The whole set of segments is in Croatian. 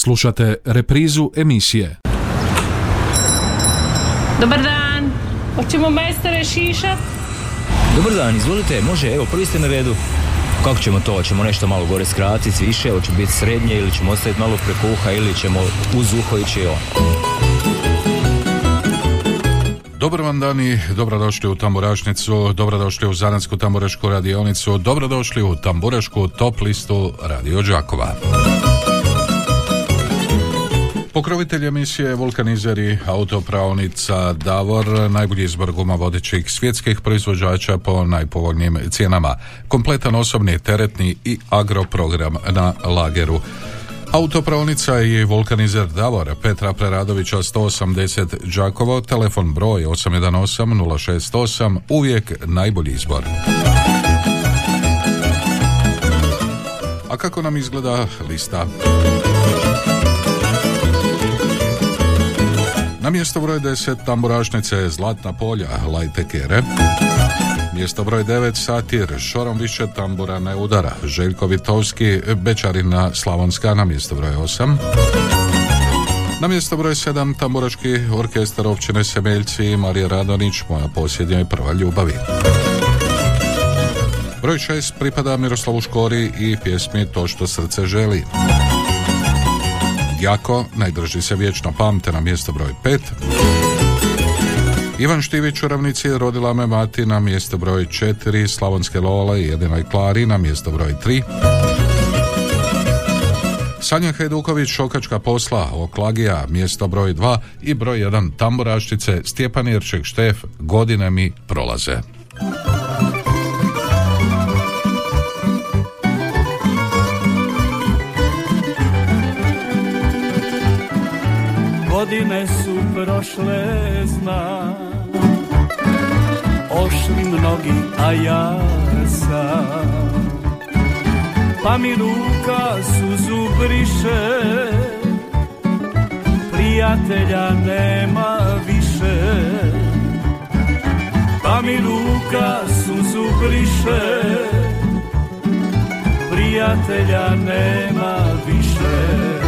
Slušate reprizu emisije. Dobar dan, hoćemo majstore šišat? Dobar dan, izvolite, može, evo, prvi ste na redu. Kako ćemo to? Hoćemo nešto malo gore skratiti, više, hoće biti srednje ili ćemo ostaviti malo preko uha ili ćemo uz uho ići on. Dobar vam dani, dobrodošli u Tamburašnicu, dobrodošli u Zanatsku tamburašku radionicu, dobrodošli u Tamburašku top listu Radio Đakova. Pokrovitelj emisije Vulkanizeri, autopravnica Davor, najbolji izbor guma vodećih svjetskih proizvođača po najpovoljnijim cijenama. Kompletan osobni, teretni i agroprogram na lageru. Autopravnica i vulkanizer Davor Petra Preradovića 180 Đakovo, telefon broj 818 068, uvijek najbolji izbor. A kako nam izgleda lista? Na mjesto broj 10 tamburašnice Zlatna polja Lajte Kere. Mjesto broj 9 Satir Šorom više tambura ne udara Željko Vitovski Bečarina Slavonska na mjesto broj 8. Na mjesto broj 7 tamburaški orkestar općine Semeljci Marija Radonić Moja posljednja i prva ljubavi. Broj 6 pripada Miroslavu Škori i pjesmi To što srce želi. Jako, najdrži se vječno pamte na mjesto broj 5. Ivan Štivić u ravnici rodila me mati na mjesto broj 4, Slavonske Lola i jedinoj Klari na mjesto broj 3. Sanja Hajduković, Šokačka posla, Oklagija, mjesto broj 2 i broj 1 Tamburaštice, Stjepan Irček Štef, godine mi prolaze. Godine su prošle zna Ošli mnogi, a ja sam. Pa mi ruka suzu briše. Prijatelja nema više. Pa mi ruka suzu briše. Prijatelja nema više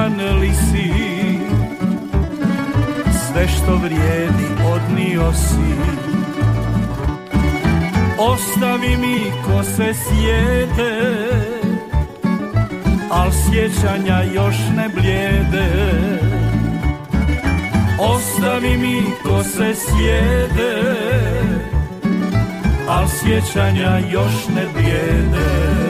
Čudan li si. Sve što vrijedi odnio si. Ostavi mi ko se sjede Al sjećanja još ne blijede. Ostavi mi ko se sjede Al sjećanja još ne blijede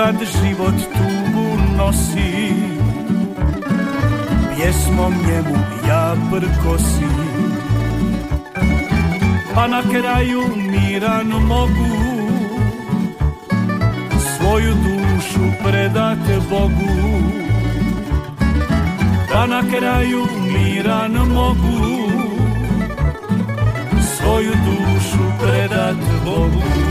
kad život tugu nosi. Pjesmom njemu ja prkosim Pa na kraju miran mogu. Svoju dušu predat Bogu. Pa na kraju miran mogu. Svoju dušu predat Bogu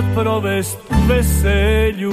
život provest veselju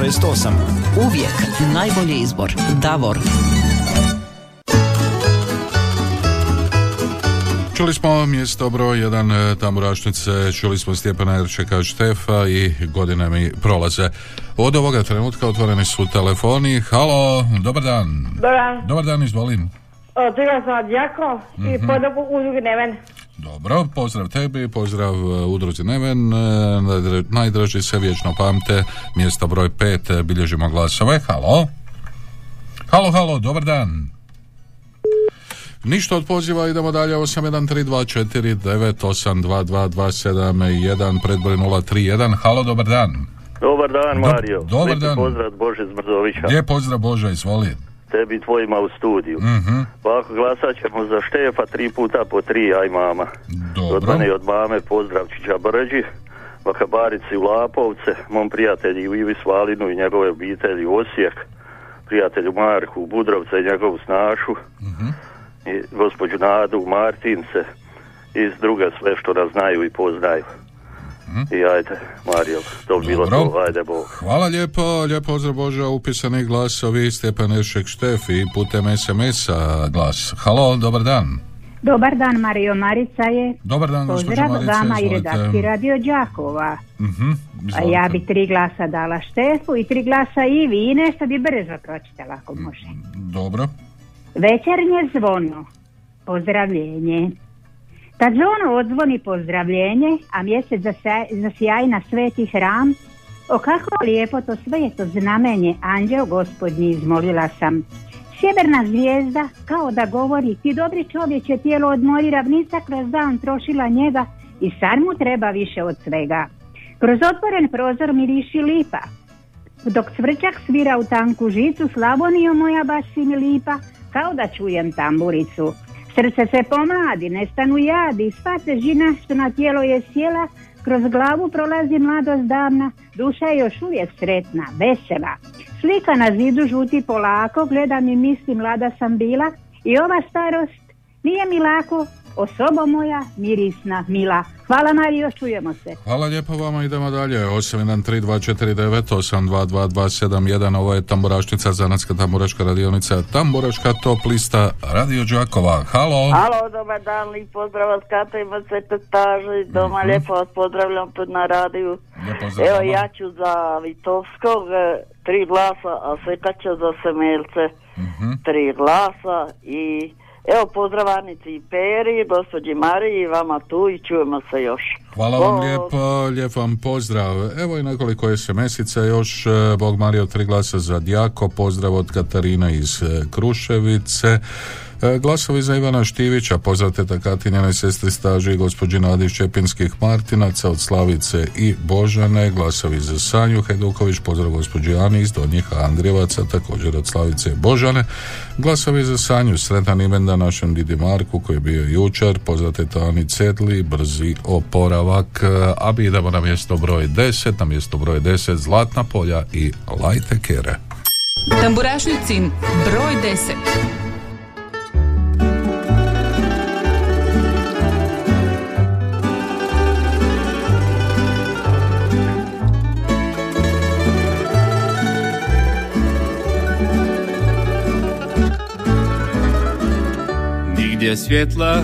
068. Uvijek najbolji izbor. Davor. Čuli smo mjesto broj jedan e, tamburašnice, čuli smo Stjepana Erčeka Štefa i godine mi prolaze. Od ovoga trenutka otvoreni su telefoni. Halo, dobar dan. Dobar dan. Dobar dan, izvolim. Otiga sam od Jako i Mhm. podobu Neven. Dobro, pozdrav tebi, pozdrav e, udruzi Neven, e, najdra- najdraži se vječno pamte, mjesto broj pet, e, bilježimo glasove. Halo? Halo, halo, dobar dan. Ništa od poziva, idemo dalje, 813249822271, predbroj 031. Halo, dobar dan. Dobar dan, Do- Mario. dobar Lijepi dan. pozdrav Bože Zbrzovića. Gdje pozdrav Bože, izvoli. Tebi i tvojima u studiju. Mhm, Pa ako glasat ćemo za Štefa tri puta po tri, aj mama. Od dobro. mene i od mame pozdrav Čića Brđi, Vakabarici u Lapovce, mom prijatelju Ivi Svalinu i njegove obitelji u Osijek, prijatelju Marku u Budrovce i njegovu snašu, Mhm. i gospođu Nadu u Martince, i druge sve što nas znaju i poznaju. I ajde, Mario, to bi bilo to, ajde Bog. Hvala lijepo, lijep pozdrav Bože, upisani glasovi Stjepan Ešek Štef i putem SMS-a glas. Halo, dobar dan. Dobar dan, Mario Marica je. Dobar dan, gospođo Pozdrav Marice, vama i izvolite. redakciji Radio Đakova. Mhm, A izvolite. ja bi tri glasa dala Štefu i tri glasa Ivi i nešto bi brzo pročitala ako može. Dobro. Večernje zvono. Pozdravljenje. Kad zvono odzvoni pozdravljenje, a mjesec zasjaji na sveti hram, o kako lijepo to sve je to znamenje, anđeo gospodnji, izmolila sam. Sjeverna zvijezda, kao da govori, ti dobri čovječe, tijelo od mojih ravnica kroz dan trošila njega i sad mu treba više od svega. Kroz otvoren prozor miriši lipa, dok cvrčak svira u tanku žicu, Slavonijo moja baš si mi lipa, kao da čujem tamburicu. Srce se pomladi, nestanu jadi, sva težina što na tijelo je sjela, kroz glavu prolazi mladost davna, duša je još uvijek sretna, vesela. Slika na zidu žuti polako, gledam i mislim mlada sam bila i ova starost nije mi lako, osobo moja mirisna, mila. Hvala Mario, čujemo se. Hvala lijepo vama, idemo dalje. 813249822271, ovo je Tamburašnica, Zanatska tamburaška radionica, Tamburaška top lista Radio Đakova. Halo. Halo, dobar dan, lijep pozdrav vas Kata ima sve testaže i doma, lijepo vas pozdravljam tu na radiju. Evo ja ću za Vitovskog e, tri glasa, a Sveta će za Semelce tri glasa i evo pozdrav Anici i Peri, gospođi Mariji, vama tu i čujemo se još. Hvala vam Bog. lijepo, lijep vam pozdrav. Evo i nekoliko SMS-ica još, e, Bog Mario, tri glasa za Djako, pozdrav od Katarina iz e, Kruševice, E, glasovi za Ivana Štivića, pozdrav teta Katinjane sestri staži gospođi Nadi iz Čepinskih Martinaca od Slavice i Božane, glasovi za Sanju Hajduković, pozdrav gospođi Ani iz Donjih Andrijevaca, također od Slavice i Božane, glasovi za Sanju, sretan imendan našem Didi Marku koji je bio jučer, pozdrav teta Ani Cedli, brzi oporavak, E, a mi idemo na mjesto broj 10, na mjesto broj 10 Zlatna polja i Lajte Kere. Tamburašnicin broj 10. Nigdje svjetla,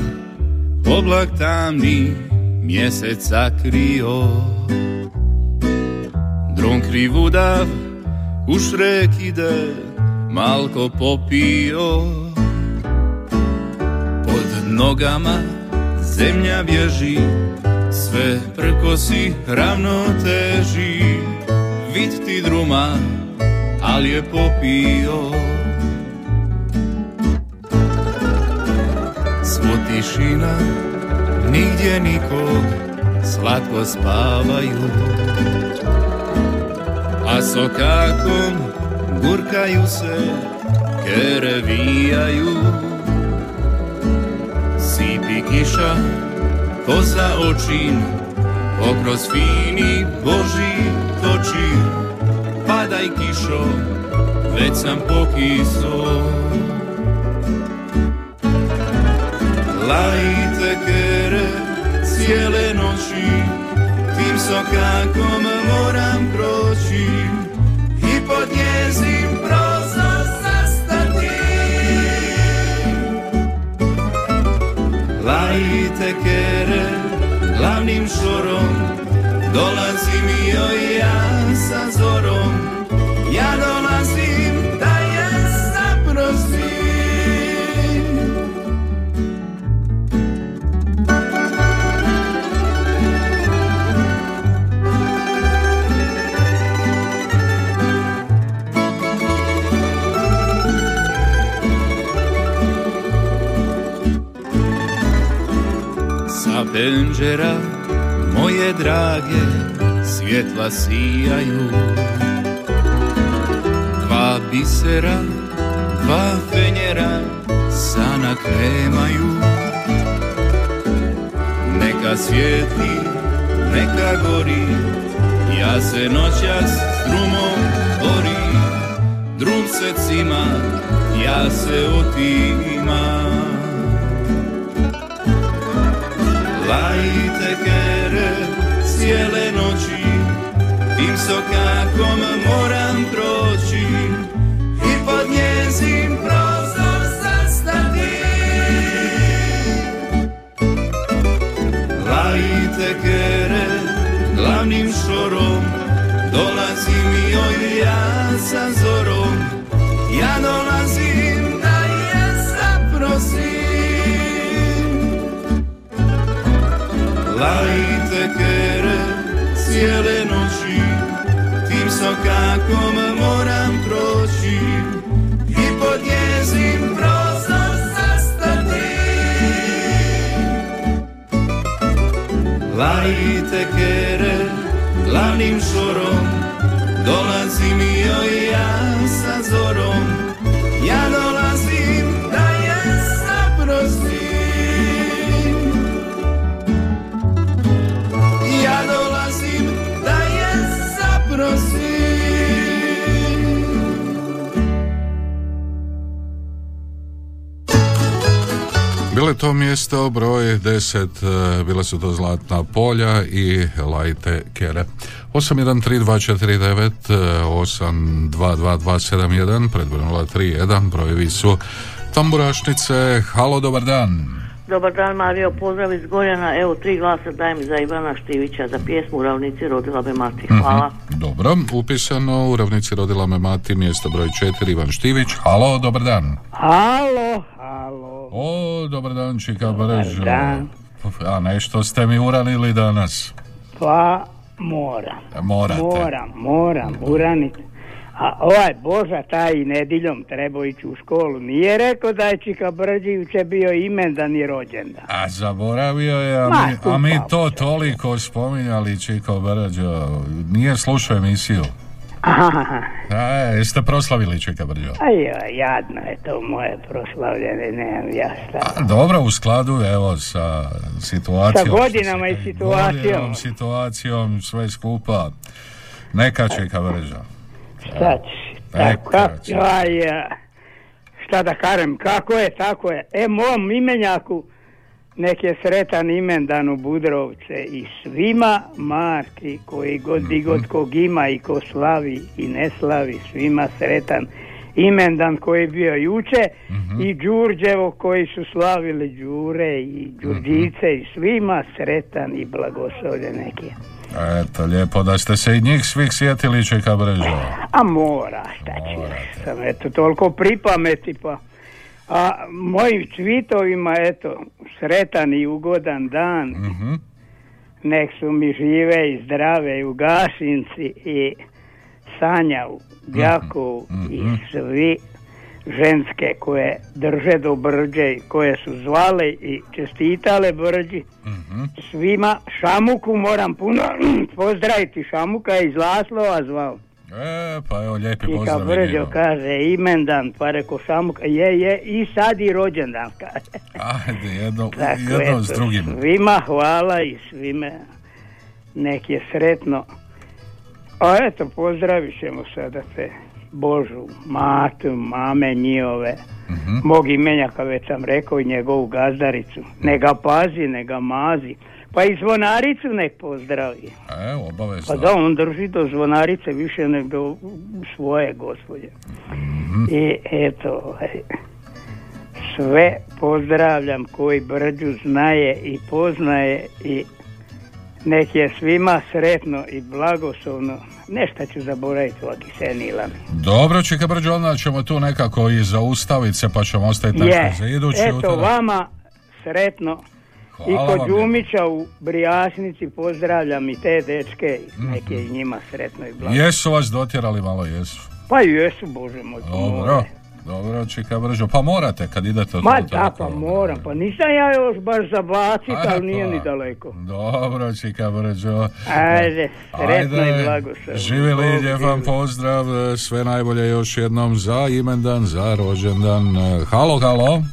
oblak tamni, mjesec sakrio. Dron krivudav, u šrek ide, malko popio. Pod nogama zemlja bježi, sve prkosi ravno teži. Vid ti druma, ali je popio. Tišina, nigdje nikog, slatko spavaju. A sokakom gurkaju se, kere vijaju. Sipi kiša, ko za očin, okroz fini Boži toči. Padaj kišo, već sam pokiso. Lajte kere cijele noći, tim sokakom moram proći i pod njezin prozor zastati. Lajte kere glavnim šorom, dolazim joj ja sa zorom, ja dolazim Sa penđera moje drage svjetla sijaju. Dva bisera, dva fenjera sana kremaju Neka svijetli, neka gori Ja se noćas s drumom borim. Drum se cima, ja se otimam Lajte kere cijele noći sokakom moram proći I pod njezin prozor zastati Lajte kere glavnim šorom Dolazim joj ja sa zorom kere cijele noći Tim sokakom moram proći I pod njezin prozor zastati. Lajte kere glavnim šorom Dolazim joj ja sa zorom. Ja dolazim to mjesto broj 10, e, bila su to Zlatna polja i Lajte Kere. 813249, e, 822271, predbroj 031, brojevi su tamburašnice. Halo, dobar dan. Dobar dan Mario, pozdrav iz Gorjana. Evo tri glasa dajem za Ivana Štivića za pjesmu u ravnici Rodila me mati. Hvala. Mhm, Dobro, upisano u ravnici rodila me mati, mjesto broj 4, Ivan Štivić. Halo, dobar dan. Halo. O, dobar dan, Čika Brž. dan. A nešto ste mi uranili danas. Pa moram. Morate. Moram, moram uraniti. A ovaj Boža taj nediljom trebao ići u školu. Nije rekao da je Čika Brđi juče bio imendan i rođendan. A zaboravio je, a mi, a mi to toliko spominjali, Čiko Brđo. Nije slušao emisiju. Aha, A, jeste proslavili Čika Brđo? aj, aj, jadno je to moje proslavljene, nemam ja šta. A, dobro, u skladu, evo, sa situacijom. Sa godinama i situacijom. Godinom, situacijom, sve skupa. Neka Čika Brđo. Šta ćeš? Neka a, šta da kažem, kako je, tako je. E, mom imenjaku nek je sretan imendan u Budrovce i svima Marki koji god Mhm. di god kog ima i ko slavi i ne slavi, svima sretan imendan koji je bio juče Mhm. i Đurđevo koji su slavili Đure i Đurđice i svima sretan i blagoslovljen neki. Eto, lijepo da ste se i njih svih sjetili Čika Brđo. A mora, šta ću, sam eto toliko pripameti pa. A mojim cvitovima, eto, sretan i ugodan dan, Mhm. nek su mi žive i zdrave i u Gašinci i Sanja u Đakovu i svi ženske koje drže do brđe i koje su zvale i čestitale brđi. Svima Šamuku moram puno pozdraviti. Šamuka je iz Laslova zvao. E, pa evo, lijepi I kad pozdrav. i Brđo njima. kaže imendan, pa rekao Šamuka, je, je, i sad i rođendan. kaže. Ajde, jedno, Tako jedno eto, s drugim. Svima hvala i svime nek je sretno. A eto, pozdravit ćemo sada te Božu, matu, mame njihove, Mhm. mog imenjaka već sam rekao i njegovu gazdaricu. Ne ga pazi, ne ga mazi. Pa i zvonaricu nek pozdravi. Evo, obavezno. Pa da, on drži do zvonarice više nego svoje gospođe. Mhm. I eto, sve pozdravljam koji Brđu znaje i poznaje i nek je svima sretno i blagoslovno. Nešto ću zaboraviti ovaki senilami. Dobro, Čika Brđo, onda ćemo tu nekako i zaustaviti se, pa ćemo ostaviti nešto za idući eto vama sretno. I Hvala kod vam Đumića u Brijasnici pozdravljam i te dečke, nek je i njima sretno i blagoslovno. Jesu vas dotjerali malo, jesu. Pa i jesu, Bože moj. pa Dobro, dobro, Čika Brđo. Pa morate kad idete od Ma da, pa moram, pa nisam ja još baš zabacit, ali nije pa. ni daleko. Dobro, Čika Brđo. Ajde, sretno Ajde, i blagoslovno. Živjeli, Bog lijep vam pozdrav, sve najbolje još jednom za imendan, za rođendan. Halo, halo.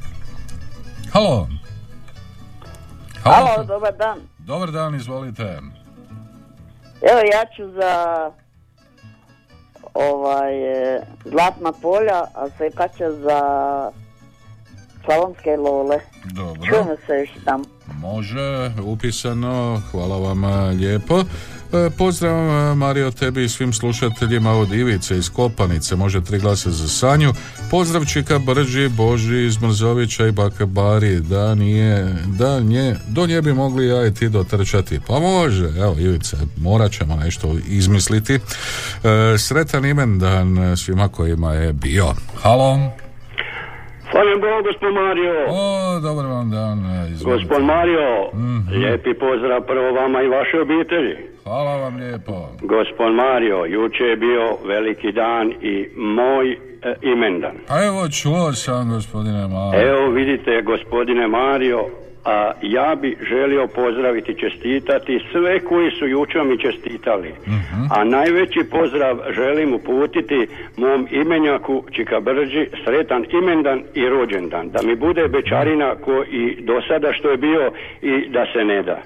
Halo. Halo, dobar dan. Dobar dan, izvolite. Evo ja ću za ovaj Zlatna polja, a Sekača za Slavonske lole. Dobro. Čujemo se još tam. Može, upisano, hvala vam lijepo. E, Pozdrav e, Mario tebi i svim slušateljima od Ivice iz Kopanice, može tri glasa za Sanju. Pozdrav Čika Brđi, Boži iz Mrzovića i Baka Bari, da nije, da nje, do nje bi mogli ja i ti dotrčati. Pa može, evo Ivice, morat ćemo nešto izmisliti. E, sretan imendan svima kojima je bio. Halo. Hvala Bog, gospod Mario. O, dobar vam dan. e, izvolite. Gospod Mario, lijepi pozdrav prvo vama i vaše obitelji. Hvala vam lijepo. Gospod Mario, juče je bio veliki dan i moj e, imendan. A evo čuo sam gospodine Mali. Evo vidite, gospodine Mario, a ja bi želio pozdraviti i čestitati sve koji su jučer mi čestitali. A najveći pozdrav želim uputiti mom imenjaku Čika Brđi, sretan imendan i rođendan. Da mi bude bečarina ko i do sada što je bio i da se ne da.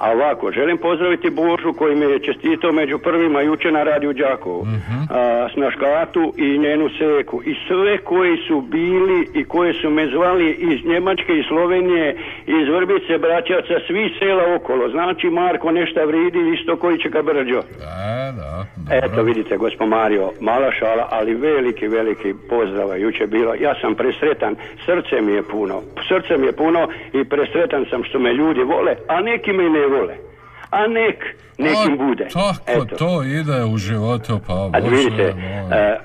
A ovako, želim pozdraviti Božu koji mi je čestitao među prvima juče na radiju Đakovu, a, Snaškatu i njenu seku i sve koji su bili i koji su me zvali iz Njemačke i Slovenije, iz Vrbice, Braćaca, svi sela okolo. Znači Marko nešto vridi isto koji će ga brđo. E, da, Eto vidite, gospod Mario, mala šala, ali veliki, veliki pozdrav juče bilo. Ja sam presretan, srce mi je puno, srce mi je puno i presretan sam što me ljudi vole, a neki me i ne vole. A nek, nekim bude. Tako to ide u životu, pa A vidite, e,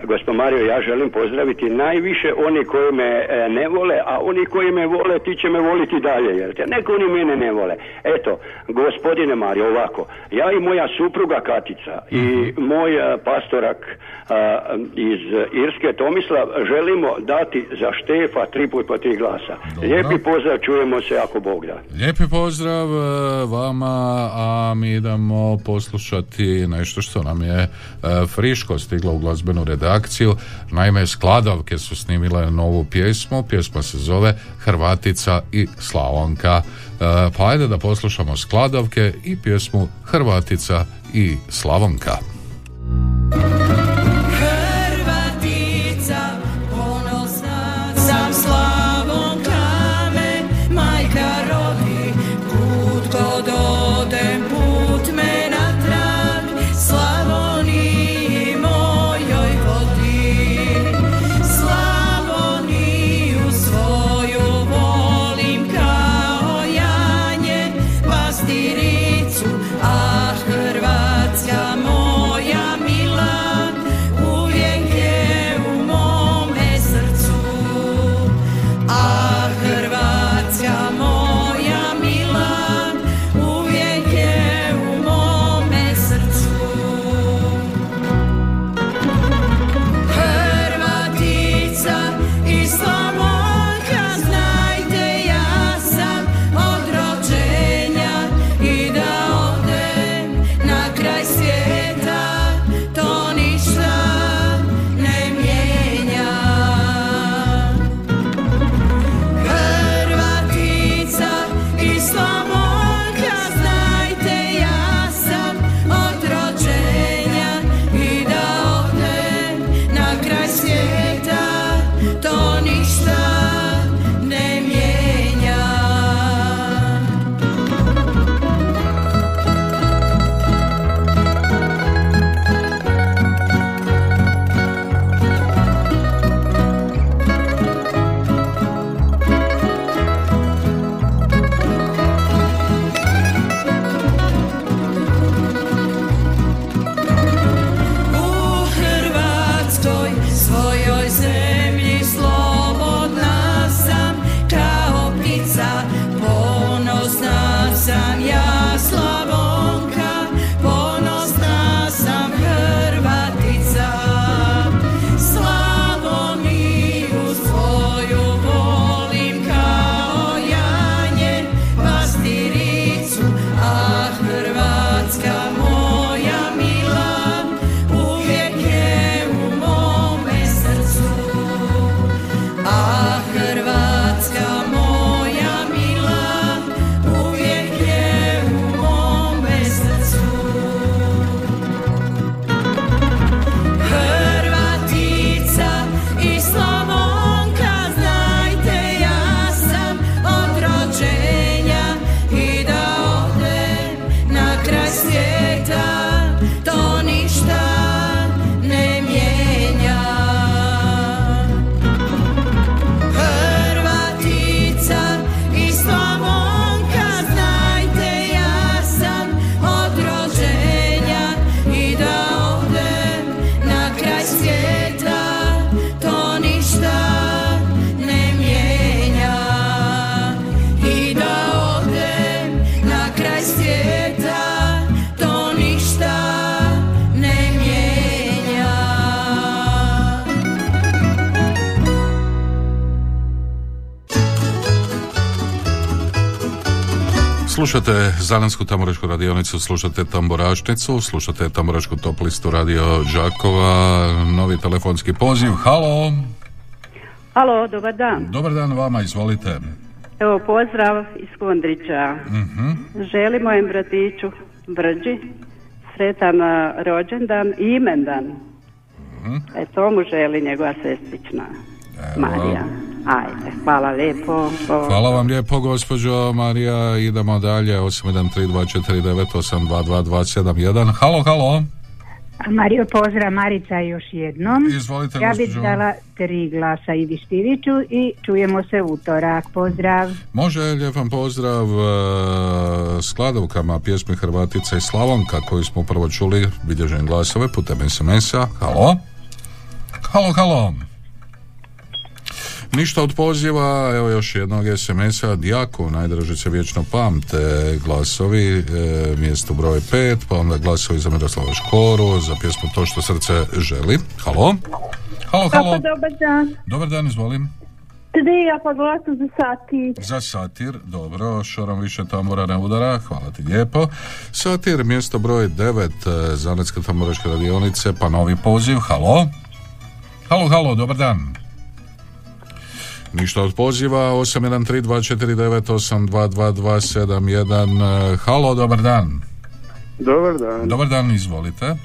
gospod Mario, ja želim pozdraviti najviše oni koji me e, ne vole, a oni koji me vole, ti će me voliti dalje, jer te neko oni mene ne vole. Eto, gospodine Mario, ovako, ja i moja supruga Katica i Mhm. moj e, pastorak iz Irske Tomislav želimo dati za Štefa tri put po tri glasa. Lijepi pozdrav, čujemo se ako Bog da. Lijepi pozdrav vama, a mi idemo poslušati nešto što nam je e, friško stiglo u glazbenu redakciju. Naime, Skladavke su snimile novu pjesmu, pjesma se zove Hrvatica i Slavonka. E, Pa ajde da poslušamo Skladavke i pjesmu Hrvatica i Slavonka. Slušate Zalansku tamburašku radionicu, slušate tamburašnicu, slušate tamburašku top listu radio Đakova, novi telefonski poziv. Halo, Halo, dobar dan. dobar dan vama, izvolite. Evo pozdrav iz Kondrića. Mhm. Želim mojem bratiću Brđi sretan rođendan i imendan. Mhm. E to mu želi njegova sestrična Marija. Ajde, hvala lijepo. Hvala vam lijepo, gospođo Marija. Idemo dalje, 813249822271. Halo, halo. Mario, pozdrav Marica još jednom. Izvolite, Ja bih dala tri glasa i Vištiviću i čujemo se utorak. Pozdrav. Može, lijep vam pozdrav e, skladovkama pjesme Hrvatica i Slavonka koju smo prvo čuli, bilježen glasove putem SMS-a. Halo? Halo, halo. Ništa od poziva, evo još jednog SMS-a, Djaku, najdraže se vječno pamte, glasovi, e, mjesto broj 5, pa onda glasovi za Miroslava Škoru, za pjesmu To što srce želi. Halo? Halo, halo. dobar dan. Dobar dan, izvolim. Tri, ja pa glasu za sati. Za satir, dobro, šorom više tambura ne udara, hvala ti lijepo. Satir, mjesto broj 9, Zanetske tamburaške radionice, pa novi poziv, halo? Halo, halo, dobar dan. Ništa od poziva, 813249822271, eh, halo, dobar dan. Dobar dan. Dobar dan, izvolite.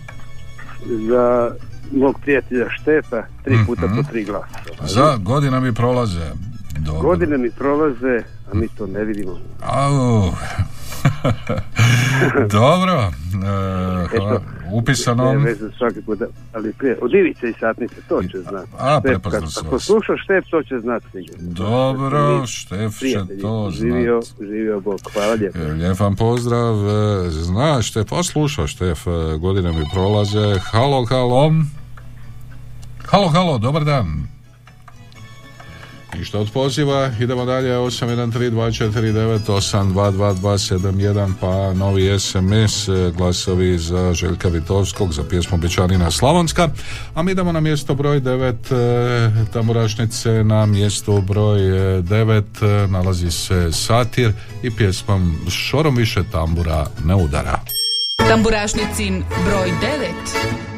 Za mog prijatelja Štepa, tri puta Mhm. po tri glasa. Za godine mi prolaze. Dobro. Godine mi prolaze, a mi to ne vidimo. Au. Dobro. E, hvala. Upisano. Ne, veze svaki puta, ali prije, od ivice i satnice, to će znati. A, kad- sam Ako vas. sluša Štep, to će znati sigurno. Dobro, Mi Štef će to živio, znat. živio Bog, hvala lijepo. E, Lijep vam pozdrav. E, Zna Štef, pa Štef, e, godine mi prolaze. Halo, halo. Halo, halo, dobar dan. Ništa od poziva, idemo dalje. 813249822271 pa novi SMS e, glasovi za Željka Vitovskog za pjesmu Bečanina Slavonska. A mi idemo na mjesto broj 9 tamburašnice na mjestu broj 9 nalazi se Satir i pjesmom Šorom više tambura ne udara. Tamburašnicin broj 9.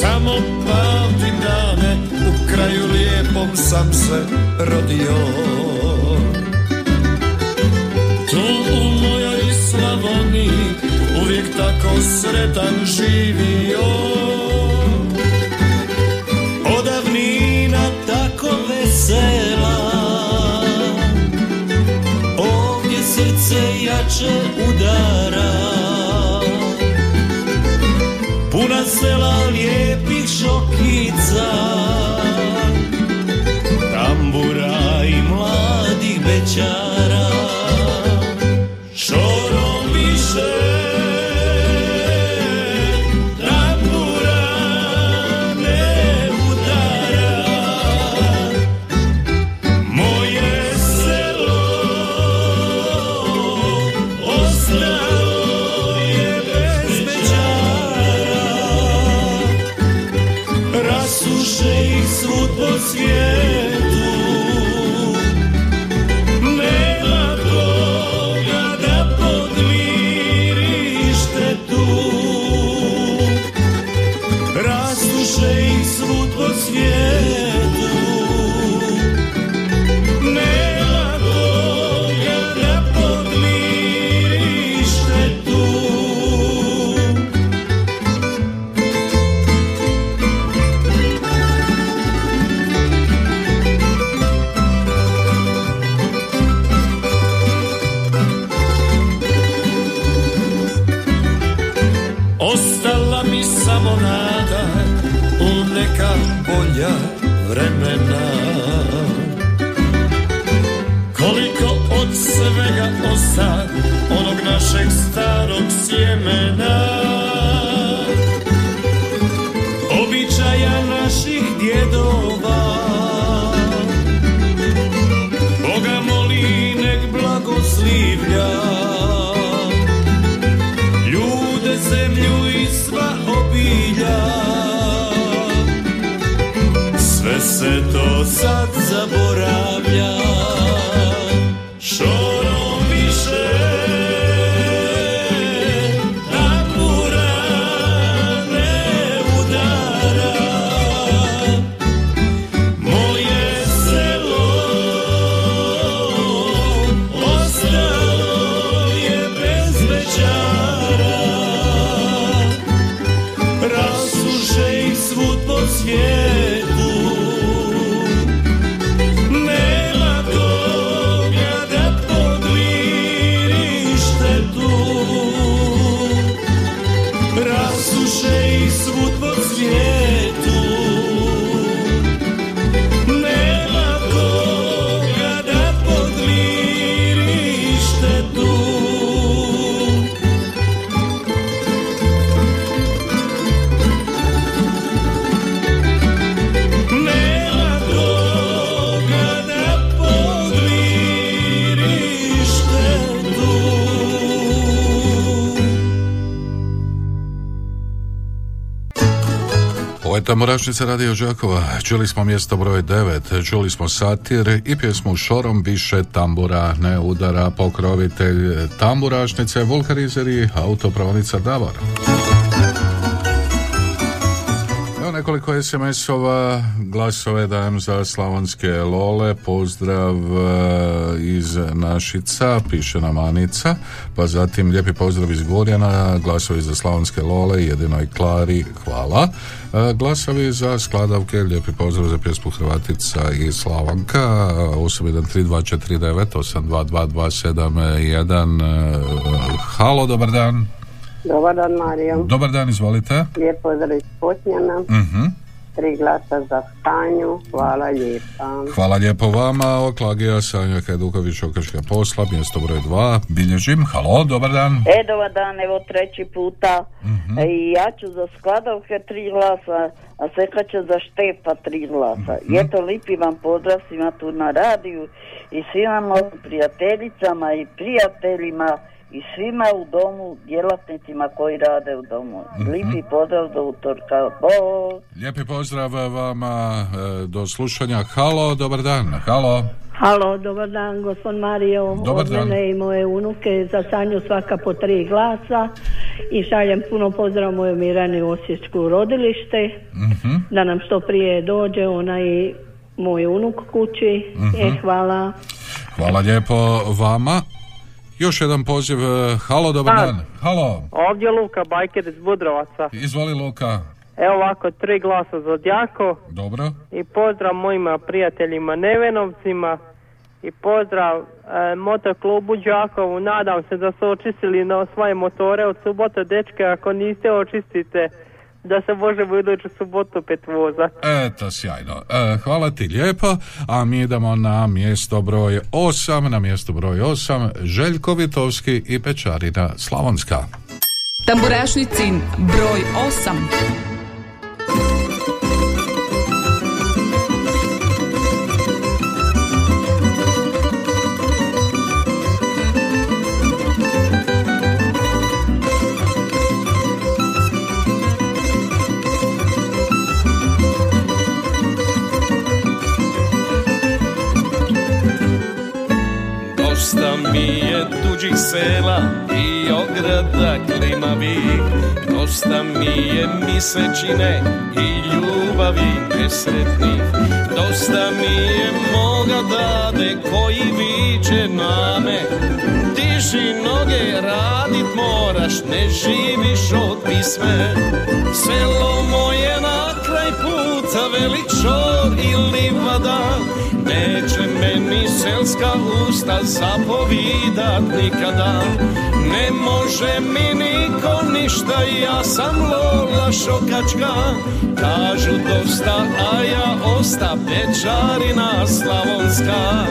samo pamtim dane u kraju lijepom sam se rodio. Tu u mojoj Slavoniji uvijek tako sretan živio. Odavnina tako vesela. Ovdje srce jače udara Tamburašnica Radio Đakova. Čuli smo mjesto broj 9, čuli smo satir i pjesmu Šorom više tambura ne udara pokrovitelj tamburašnice, vulkanizer i autopravnica Davor. Evo nekoliko SMS-ova, glasove dajem za slavonske lole, pozdrav e, iz Našica, piše nam Anica, pa zatim lijepi pozdrav iz Gorjana, glasovi za slavonske lole, jedinoj Klari, hvala. Glasovi za skladavke, lijepi pozdrav za pjesmu Hrvatica i Slavanka, 813249 822271, e, halo, dobar dan. Dobar dan, Mario. Dobar dan, izvolite. Lijep pozdrav iz Potnjana. Mhm. Tri glasa za Stanju. Hvala lijepa. Hvala lijepo vama, Oklagija, Sanja Hajduković, Okrška posla, mjesto broj 2, bilježim, halo, dobar dan. E, dobar dan, evo treći puta. Mhm. E, I ja ću za skladavke tri glasa, a Seka će za Štepa tri glasa. I eto, lipi vam pozdrav svima tu na radiju i svima mojim prijateljicama i prijateljima i svima u domu, djelatnicima koji rade u domu. Mhm. Lipi pozdrav do utorka. Bog! Lijepi pozdrav vama, e, do slušanja, halo, dobar dan, halo. Halo, dobar dan, gospod Mario. Dobar Od dan. mene i moje unuke za Sanju svaka po tri glasa i šaljem puno pozdrav mojoj Mirani u Osječku rodilište, Mhm. da nam što prije dođe, ona i moj unuk kući. E, hvala. Hvala lijepo vama. Još jedan poziv. e, Halo, dobar Da. dan. Halo, Ovdje Luka Bajker iz Budrovaca. izvoli Luka. Evo ovako, tri glasa za Djako Dobro. i pozdrav mojima prijateljima Nevenovcima i pozdrav e, motoklubu Đakovu. Nadam se da su očistili na svoje motore od subote, dečke, ako niste očistite da se možemo iduću subotu pet voza. Eto, sjajno. E, hvala ti lijepo, a mi idemo na mjesto broj 8, na mjesto broj 8, Željko Vitovski i Pečarina Slavonska. Tamburašnicin broj 8. Dosta mi je tuđih sela i ograda klimavih Dosta mi je misečine i ljubavi nesretnih Dosta mi je moga dade koji viče na me Diži noge, radit moraš, ne živiš od pisme. Selo moje na kraj puta, velik čor i livada Neće meni selska usta zapovidat nikada. Ne može mi niko ništa, ja sam Lola Šokačka. Kažu dosta, a ja osta pečarina slavonska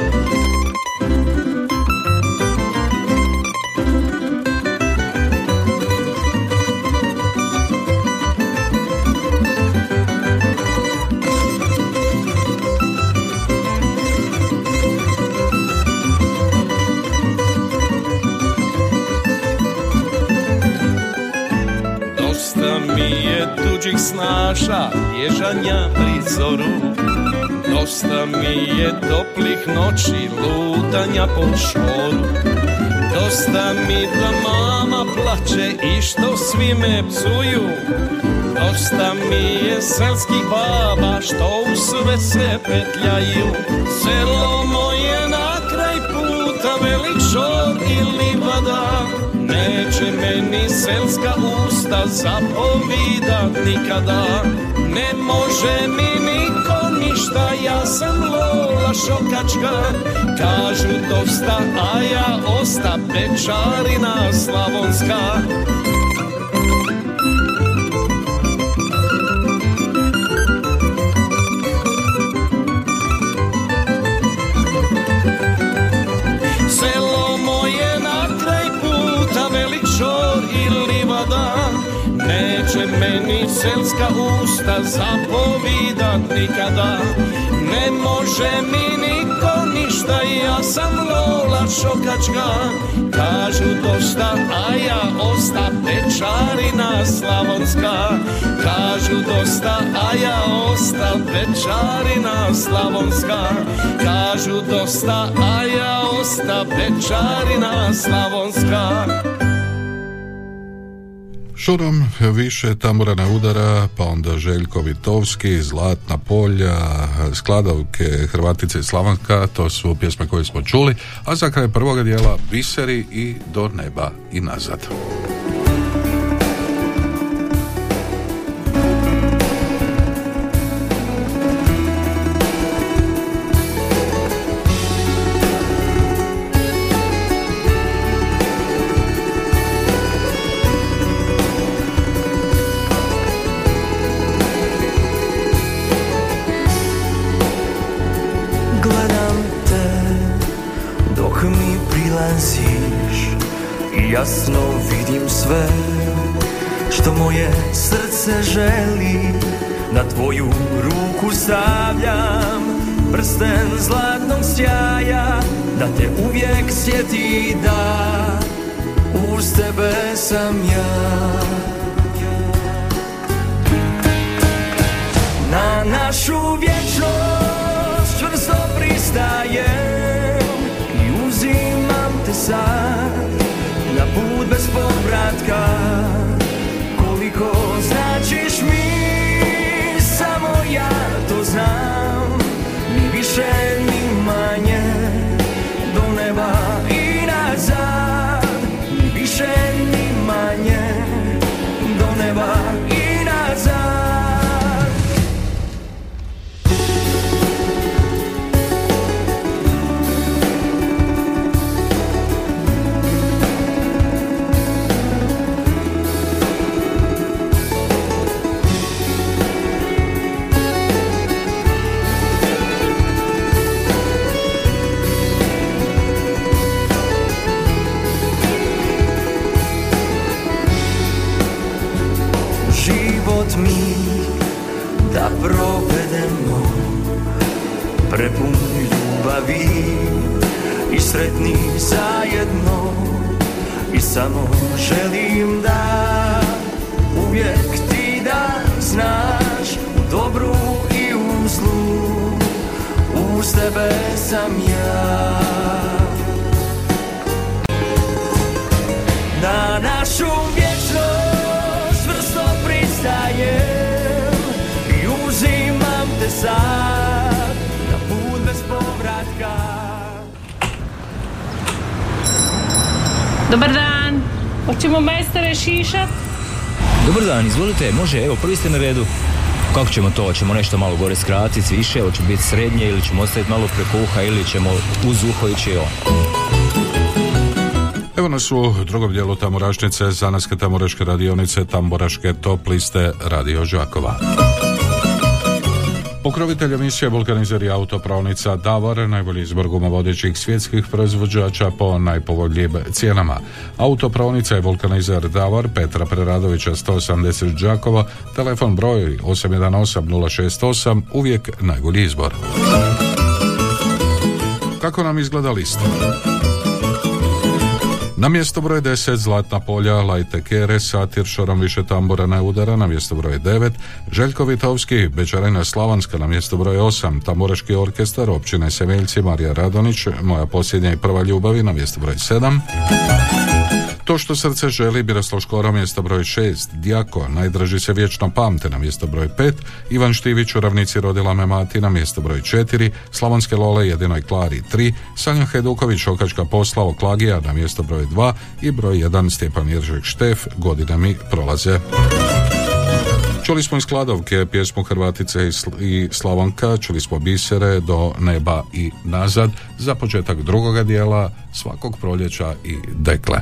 tuđih snaša, bježanja pri zoru Dosta mi je toplih noći, lutanja po šoru. Dosta mi da mama plače i što svi me psuju. Dosta mi je selskih baba što u sve se petljaju. Selo moje na kraj puta, velik šor i livada Neće meni selska usta zapovidat nikada. Ne može mi niko ništa, ja sam Lola Šokačka. Kažu dosta, a ja osta pečarina slavonska Meni selska usta zapovidat nikada. Ne može mi niko ništa, ja sam Lola Šokačka. Kažu dosta, a ja osta pečarina slavonska Kažu dosta, a ja osta pečarina slavonska Kažu dosta, a ja osta pečarina slavonska Šurom više tamburana udara, pa onda Željko Vitovski, Zlatna polja, skladavke Hrvatice i Slavanka, to su pjesme koje smo čuli, a za kraj prvoga dijela Biseri i Do neba i nazad. Sjeti da uz tebe sam ja. Na našu vječnost čvrsto pristajem i uzimam te sad na put bez povratka ljubavi i sretni zajedno. I samo želim da uvijek ti da znaš U dobru i u zlu. Uz tebe sam ja. Na našu Dobar dan. Hoćemo majstore šišat? Dobar dan, izvolite, može, evo, prvi ste na redu. Kako ćemo to? Hoćemo nešto malo gore skratiti, više, hoće biti srednje ili ćemo ostaviti malo preko uha ili ćemo uz uho ići on. Evo nas u drugom dijelu Tamburašnice, Zanaske Tamburaške radionice, Tamburaške top liste Radio Žakova. Pokrovitelj emisije vulkanizeri autopravnica Davor, najbolji izbor gumovodećih svjetskih proizvođača po najpovoljnijim cijenama. Autopravnica je vulkanizer Davor, Petra Preradovića 180 Đakova, telefon broj 818 068, uvijek najbolji izbor. Kako nam izgleda lista? Na mjesto broj 10 Zlatna polja, Lajte Kere, Satir, Šorom više tambura ne udara, na mjesto broj 9 Željko Vitovski, Bečarina Slavanska, na mjesto broj 8 Tamburaški orkestar, općine Semeljci, Marija Radonić, Moja posljednja i prva ljubavi, na mjesto broj 7 to što srce želi, Biroslav Škoro, mjesto broj 6, Dijako, najdraži se vječno pamte, na mjesto broj 5, Ivan Štivić, u ravnici rodila me mati, na mjesto broj 4, Slavonske Lole, jedinoj Klari 3, Sanja Hajduković, Okačka posla, Oklagija, na mjesto broj 2 i broj 1, Stjepan Jeržek Štef, godine mi prolaze. Čuli smo iz Kladovke pjesmu Hrvatice i Slavonka, čuli smo bisere do neba i nazad za početak drugoga dijela svakog proljeća i dekle.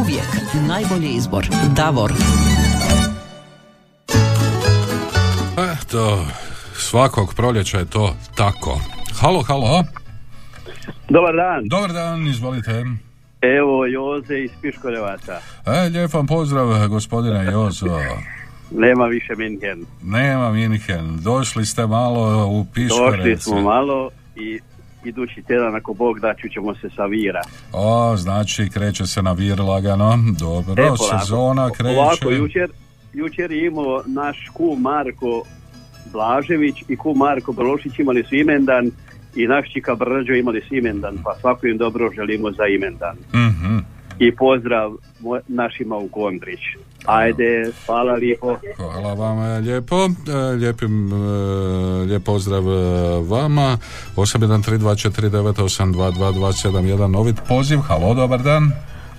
Uvijek najbolji izbor. Davor. Eto, svakog proljeća je to tako. Halo, halo. Dobar dan. Dobar dan, izvolite. Evo Joze iz Piškorevaca. E, lijep vam pozdrav, gospodine Jozo. Nema više Minhen. Nema Minhen. Došli ste malo u Piškorevce. Došli smo malo i idući tjedan ako Bog da ćemo se sa Vira. O, znači kreće se na vir lagano. Dobro, E, polako. sezona kreće. Ovako, jučer, jučer je imao naš kum Marko Blažević i kum Marko Brološić imali su imendan i naš Čika Brđo imali su imendan, pa svako im dobro želimo za imendan. Mhm. I pozdrav moj- našima u Kondrić. Ajde, hvala lijepo. Hvala vam e, lijepo. E, Lijepim, e, lijep pozdrav vama. 813249822271 novi poziv. Halo, dobar dan.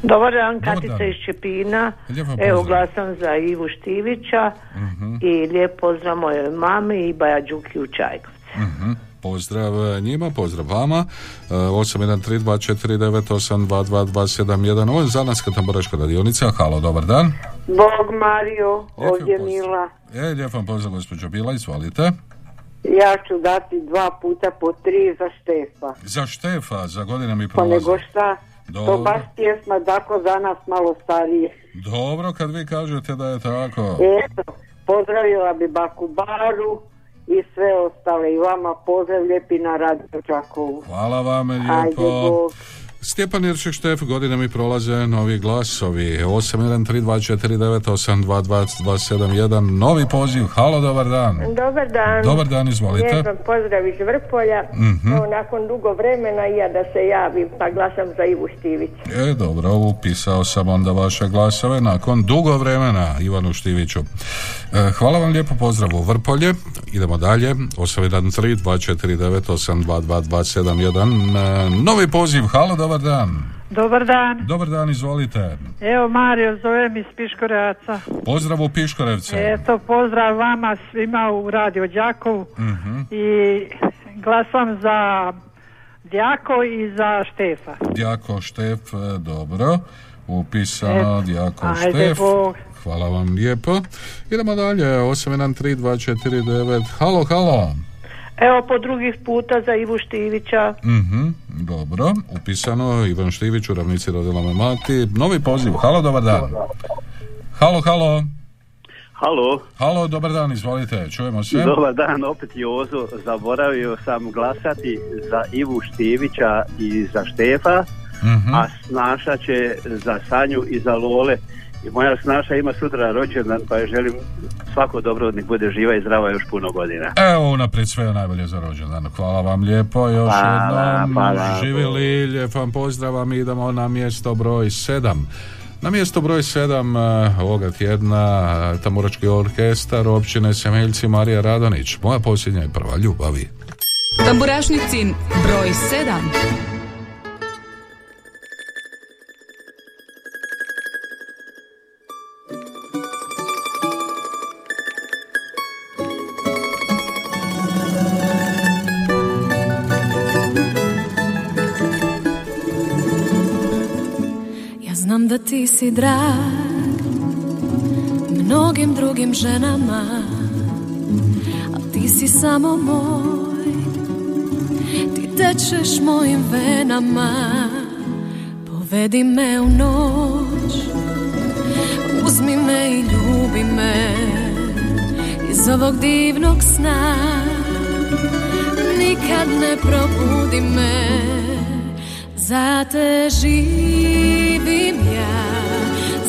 Dobar dan, Dobar Katica dan. iz Čepina. Evo glasam za Ivu Štivića Mhm. i lijep pozdrav moje mami i Baja Đuki u Čajkovcu. Mhm. Pozdrav e, njima, pozdrav vama. E, 813249822271 Ovo je Zanatska tamburaška radionica. Halo, dobar dan. Bog Mario, ovdje pozdrav. Mila. E, lijep vam pozdrav, gospođo Bila, izvolite. Ja ću dati dva puta po tri za Štefa. Za Štefa, za godine mi Pa prolazi. nego šta, to Dobro. baš pjesma tako za nas malo starije. Dobro, kad vi kažete da je tako. Eto, pozdravila bi Baku Baru i sve ostale i vama pozdrav lijepi na Radio Čakovu. Hvala vam lijepo. Stjepan Jerček Štef, godine mi prolaze novi glasovi. 813249822271 novi poziv. Halo, dobar dan. Dobar dan. Dobar dan, izvolite. Lijep vam pozdrav iz Vrpolja. Mhm. Evo, nakon dugo vremena i ja da se javim, pa glasam za Ivu Štivić. E, dobro, upisao sam onda vaše glasove nakon dugo vremena Ivanu Štiviću. E, hvala vam lijepo, pozdrav u Vrpolje. Idemo dalje. 813249822271 E, novi poziv. Halo, dobar dan. Dobar dan. Dobar dan, izvolite. Evo Mario, zovem iz Piškorevaca. Pozdrav u Piškorevce. Eto, pozdrav vama svima u Radio Đakovu Mhm. i glasam za Djako i za Štefa. Djako Štef, e, dobro. Upisano Eto, Djako ajde, Štef. Bog. Hvala vam lijepo. Idemo dalje. 813249. Halo, halo. Evo po drugih puta za Ivu Štivića. Mhm, dobro. Upisano Ivan Štivić u ravnici rodila me mati. Novi poziv. Halo, dobar dan. Halo, halo. Halo, Halo, dobar dan, izvolite. Čujemo se. dobar dan, opet Jozo. Zaboravio sam glasati za Ivu Štivića i za Štefa, Mhm. a Snaša će za Sanju i za Lole. I moja Snaša ima sutra rođendan, pa je želim svako dobro nek bude živa i zdrava još puno godina. Evo unaprijed sve najbolje za rođendan. Hvala vam lijepo još Hvala, jednom. hvala. Živjeli, lijep vam pozdrav, mi idemo na mjesto broj 7. Na mjesto broj 7 ovoga tjedna eh, Tamburački orkestar općine Semeljci Marija Radonić. Moja posljednja i prva ljubavi. Tamburašnicin broj 7. ti si drag mnogim drugim ženama A ti si samo moj. Ti tečeš mojim venama Povedi me u noć. Uzmi me i ljubi me Iz ovog divnog sna. Nikad ne probudi me za te živim ja,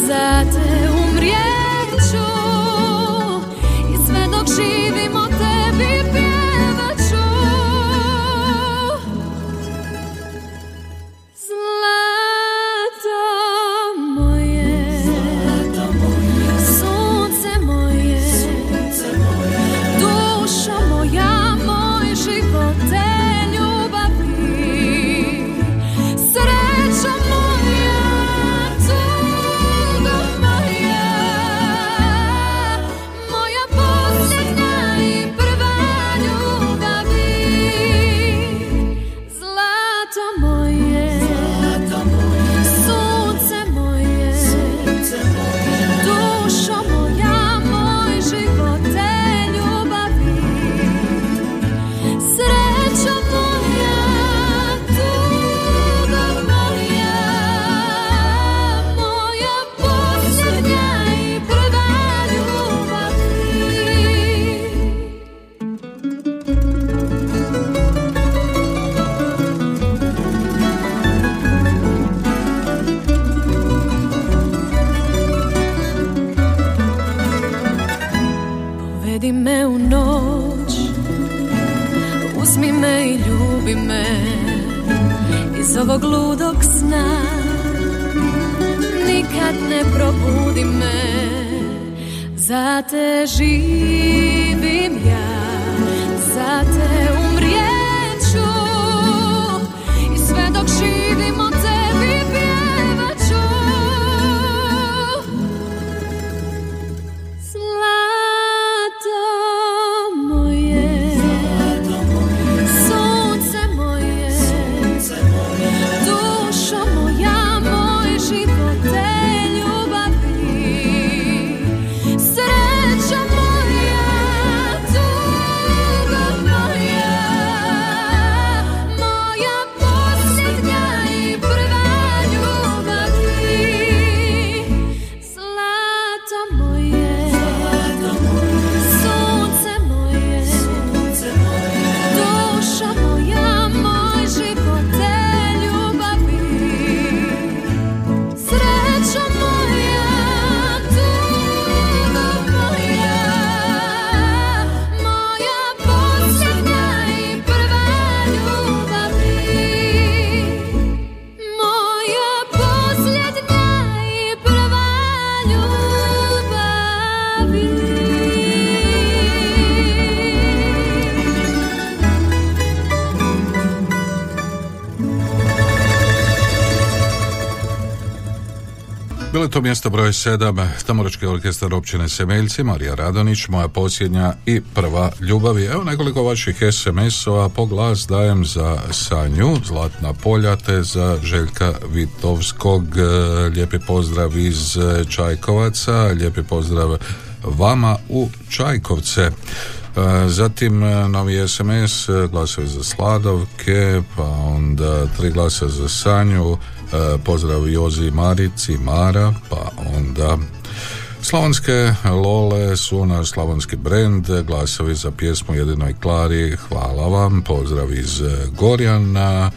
za te umrijet ću. I sve dok živim Ovog ludog sna. Nikad ne probudi me. Za te živim ja. Za te mjesto broj 7, Tamorački orkestar općine Semeljci, Marija Radonić, moja posljednja i prva ljubav. I Evo nekoliko vaših SMS-ova, po glas dajem za Sanju, Zlatna polja, te za Željka Vitovskog, e, lijepi pozdrav iz e, Čajkovaca, lijepi pozdrav vama u Čajkovce. E, Zatim novi SMS, glasovi za Sladovke, pa onda tri glasa za Sanju, pozdrav Jozi Marici, Mara, pa onda Slavonske Lole su naš slavonski brend, glasovi za pjesmu Jedinoj Klari, hvala vam, pozdrav iz e, Gorjana,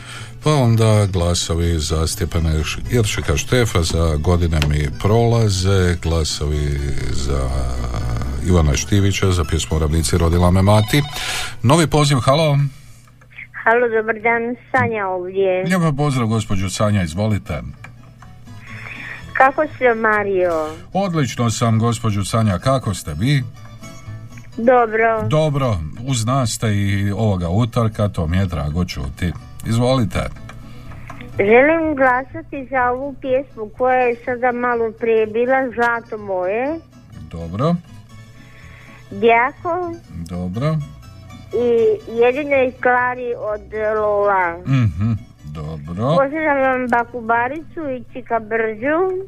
pa onda glasovi za Stjepana Iršika Štefa za godine mi prolaze, glasovi za Ivana Štivića za pjesmu Ravnici rodila me mati. Novi poziv, halo. Halo, dobar dan, Sanja ovdje. Lijepo pozdrav gospođu Sanja, izvolite. Kako ste, Mario? Odlično sam gospođu Sanja, kako ste vi? Dobro. Dobro, uz nas ste i ovoga utorka, to mi je drago čuti. Izvolite. Želim glasati za ovu pjesmu koja je sada malo prije bila Zlato moje, Dobro, Djako dobro. I jedinoj Klari od Lola. Mhm, dobro. Pozdravljam Baku Baricu i Čika Brđu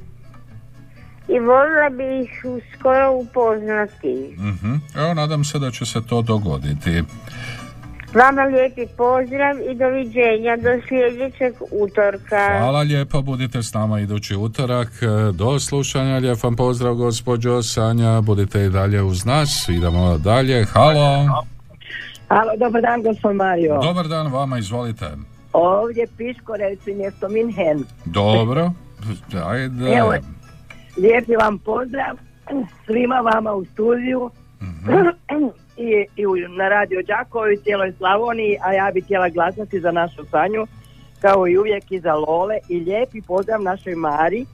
i volila bi ih skoro upoznati. Mhm. Evo, nadam se da će se to dogoditi. Vama lijepi pozdrav i doviđenja do sljedećeg utorka. Hvala lijepo, budite s nama idući utorak. E, Do slušanja, lijep vam pozdrav gospođo Sanja, budite i dalje uz nas. Idemo dalje, halo. Alo, dobar dan, gospod Mario. Dobar dan vama, izvolite. Ovdje Piškorevci mjesto Minhen. Dobro, ajde. Evo, lijepi vam pozdrav svima vama u studiju Mhm. i, i u- na radio Đakovi, cijeloj Slavoniji, a ja bi htjela glasati za našu Sanju, kao i uvijek i za Lole i lijepi pozdrav našoj Mari,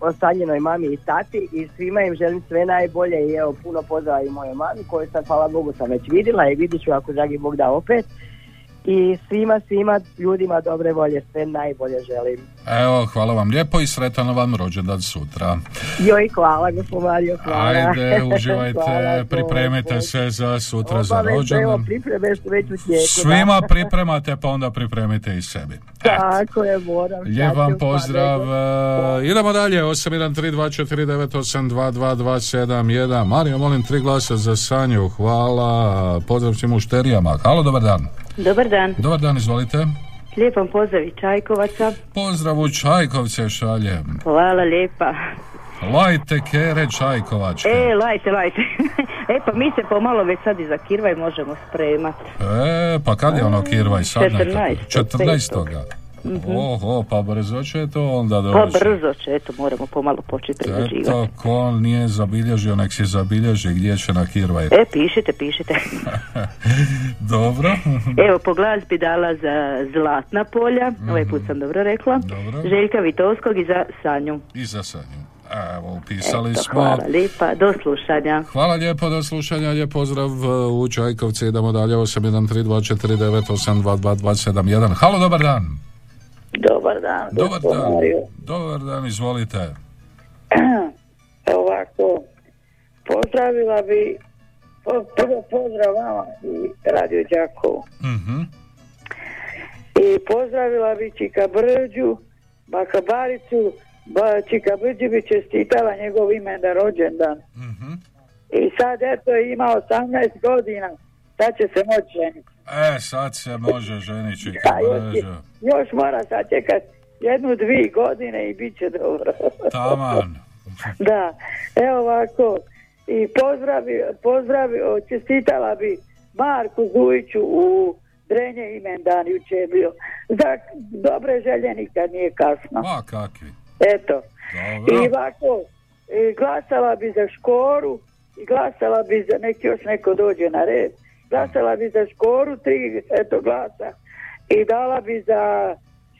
ostavljenoj mami i tati i svima im želim sve najbolje i evo puno pozdrava i moje mami koju sam hvala Bogu sam već vidjela i vidit ću ako dragi Bog da opet i svima svima ljudima dobre volje sve najbolje želim. Evo, hvala vam lijepo i sretan vam rođendan sutra. Joj, hvala, gospod Mario, hvala. Ajde, uživajte, Hvala, pripremite hvala. se za sutra za Obavezno, evo, rođendan. pripreme su već u tijeku. Svima da. pripremate, pa onda pripremite i sebi. Tako je, moram. Lijep vam pozdrav. hvala. e, idemo dalje. 813249822271. Mario, molim tri glasa za Sanju. Hvala. Pozdrav svim mušterijama. Halo, dobar dan. Dobar dan. Dobar dan, izvolite. Lijepom pozdrav i Čajkovaca. Pozdrav u Čajkovce šaljem. Hvala lijepa. Lajte kere Čajkovačke. E, lajte, lajte. e, pa mi se pomalo već sad i za kirvaj možemo spremati. E, pa kad je ono kirvaj? 14. 14. 14. Mm-hmm. Oho, pa brzo će to onda pa doći. Pa brzo će, eto, moramo pomalo početi prezađivati. Eto, ko nije zabilježio, nek se zabilježi gdje će na kirvaj. E, pišite, pišite. dobro. Evo, po glazbi dala za Zlatna polja, mm-hmm. ovaj put sam mhm. dobro rekla. Dobro. Željka Vitovskog i za Sanju. I za Sanju. Evo, pisali Eto, smo. Hvala lijepa, do slušanja. Hvala lijepo, do slušanja, lijep pozdrav e, u Čajkovci, idemo dalje, 813249822271. Halo, dobar dan. Dobar dan. Dobar dan. Mario. Dobar dan, izvolite. Ovako, pozdravila bi, prvo pozdrav vama i Radio Đakovo. Mhm. I pozdravila bi Čika Brđu, Baka Baricu, ba, Čika Brđu bi čestitala njegov imendan rođendan. Mhm. I sad eto ima 18 godina, sad će se moći ženiti. E, sad se može ženići A još, još mora sačekat jednu, dvi godine i bit će dobro. Taman. Da, evo ovako, i pozdravi, pozdravi, čestitala bi Marku Zujiću u Drenje imendan juče je bio. Za dobre želje nikad nije kasno. Ma, kakvi. Eto. Dobro. I ovako, i glasala bi za Škoru i glasala bi za, nek još neko dođe na red, glasala bi za Škoru tri, eto glasa i dala bi za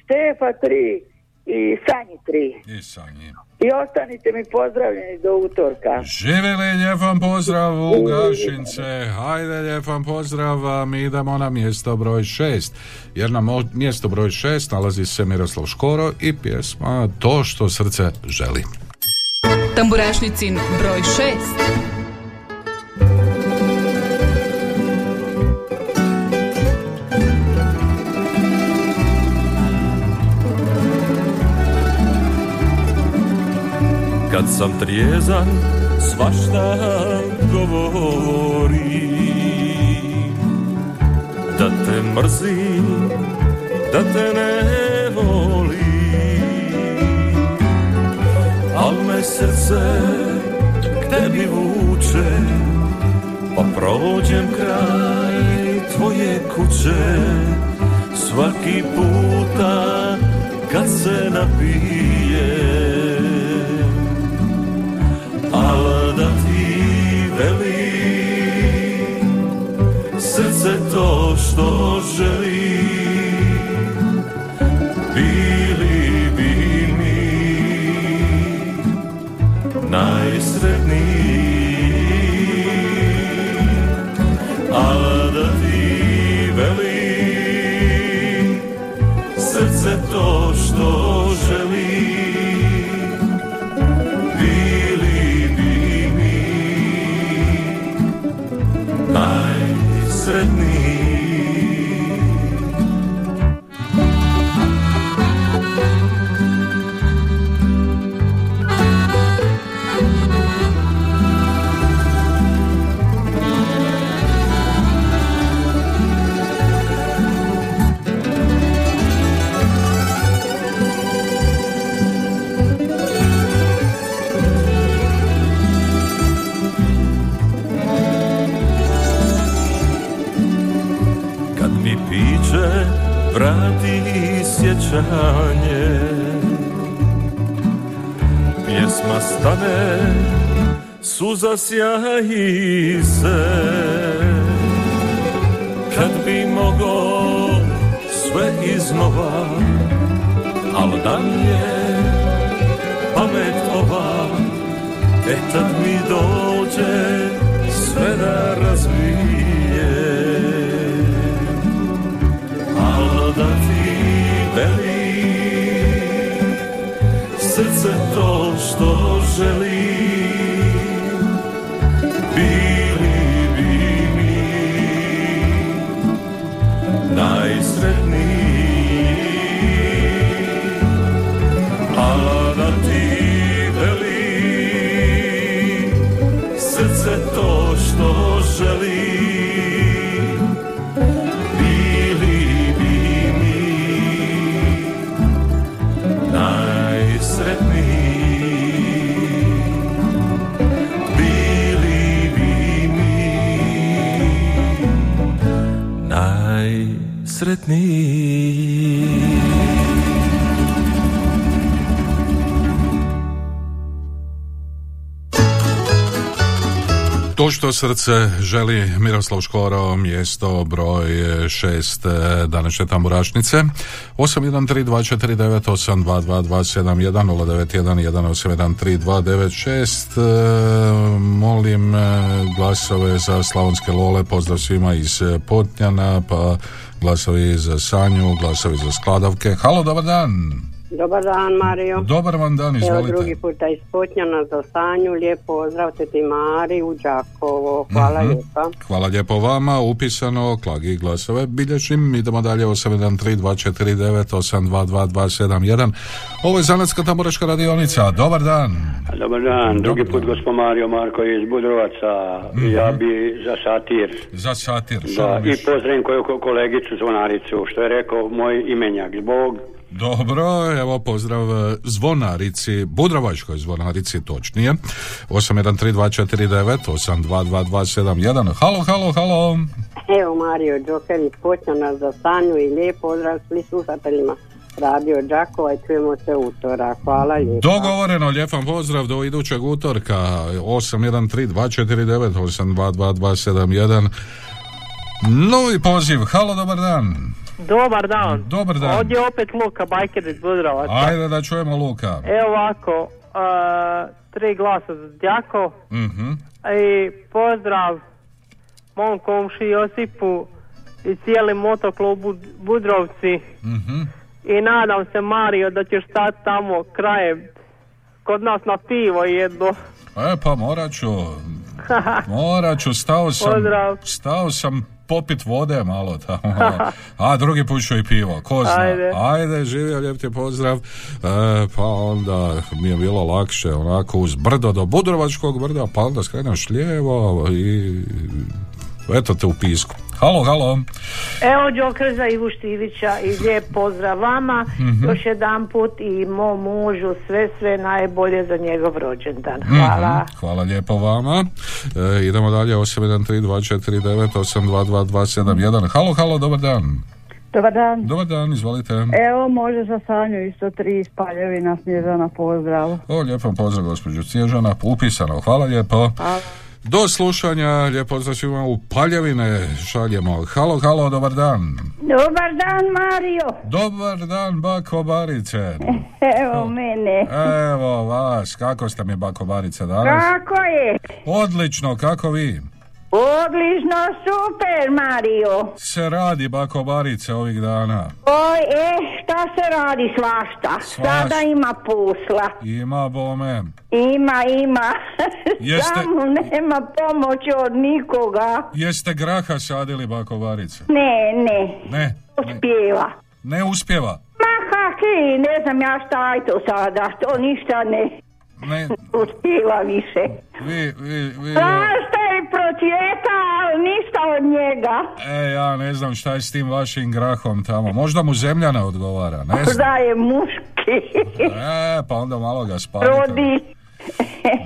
Štefa tri i Sanji tri. I Sanji. I ostanite mi pozdravljeni do utorka. Živjeli, lijep vam pozdrav u Gašince. Hajde, lijep vam pozdrav. a Mi idemo na mjesto broj šest. Jer na mo- mjesto broj šest nalazi se Miroslav Škoro i pjesma To što srce želi. Tamburašnicin broj 6. Kad sam trijezan, svašta govori. Da te mrzim, da te ne volim Al me srce k tebi vuče Pa prođem kraj tvoje kuće. Svaki puta kad se napijem Srce to što želi. Bili bi mi Najsretniji sjećanje Pjesma stane, suza sjaji se. Kad bi mogo sve iznova Al da mi je pamet ova E tad mi dođe sve da razvije Srce to što želi sretni. To što srce želi Miroslav Škoro, mjesto broj 6 e, današnje tamburašnice. 813249822271091813296 e, Molim e, glasove za slavonske lole, pozdrav svima iz Potnjana, pa glasovi za Sanju, glasovi za Skladavke. Halo, dobar dan! Dobar dan, Mario. Dobar vam dan, Evo izvolite. drugi puta iz Potnjana za Sanju. Lijep pozdrav teti Mari u Đakovo. Hvala Mhm. lijepa. Hvala lijepo vama, upisano, klagi i glasove bilježim, idemo dalje 813249822271. Ovo je Zanetska tamburaška radionica, dobar dan. Dobar dan, drugi put gospod Mario Marko iz Budrovaca, ja bi za satir. Za satir, Da, i pozdravim koju ko- kolegicu zvonaricu, što je rekao moj imenjak, zbog Dobro, evo pozdrav e, zvonarici, Budrovačkoj zvonarici točnije, 813249822271. Halo, halo, halo. Evo Mario Džoker iz Potnjana za Sanju i lijep pozdrav svim slušateljima Radio Đakova i čujemo se utora. Hvala lijepa. Dogovoreno, lijep vam pozdrav do idućeg utorka 813249822271 Novi poziv, halo, dobar dan Dobar dan. Dobar dan. Ovdje je opet Luka Bajker iz Budrovaca. Ajde da čujemo Luka Evo ovako, a, tri glasa za Đako Mhm. i pozdrav mom komši Josipu i cijelim motoklubu Budrovci Mhm. i nadam se Mario da ćeš stati tamo krajem kod nas na pivo jedno. E pa morat ću Morat ću, stao sam Pozdrav. Stao sam popit vode malo tamo A drugi put ću i pivo, ko zna. Ajde. Ajde, živio, lijep ti pozdrav. E, Pa onda mi je bilo lakše Onako uz brdo do Budrovačkog brda Pa onda skreneš lijevo I eto te u pisku Halo, halo Evo Đoker za Ivu Štivića i lijep pozdrav vama. Mhm. Još jedan put i mom mužu sve sve najbolje za njegov rođendan. Hvala. Mhm, Hvala lijepo vama. E, idemo dalje 813249822271. Halo, halo, dobar dan. Dobar dan. Dobar dan, izvolite. Evo, može za Sanju isto tri spaljevina Snježana pozdrav. O, lijepo pozdrav gospođu Snježana, upisano, hvala lijepo. Do slušanja, lijep pozdrav svima u Paljevine šaljemo. Halo, halo, dobar dan. Dobar dan, Mario. Dobar dan, bako Barice. Evo mene. Evo vas, kako ste mi bako Barice danas? Kako je? Odlično, kako vi? Odlično, super, Mario. Se radi bako Barice ovih dana. Oj, e, šta se radi svašta? Svašta. Sada ima posla. Ima bome. Ima, ima. Jeste- Samo nema pomoći od nikoga. Jeste graha sadili bako Barice? Ne, ne. Ne, Uspjeva. ne uspjeva. Ma kaki, ne znam ja šta je to sada. To ništa ne Ne, uspjeva više. vi, vi, vi... Svašta je procvjeta, ali ništa od njega. E, ja ne znam šta je s tim vašim grahom tamo. Možda mu zemlja ne odgovara, ne znam. Da je muški. E, pa onda malo ga spavite. Rodi.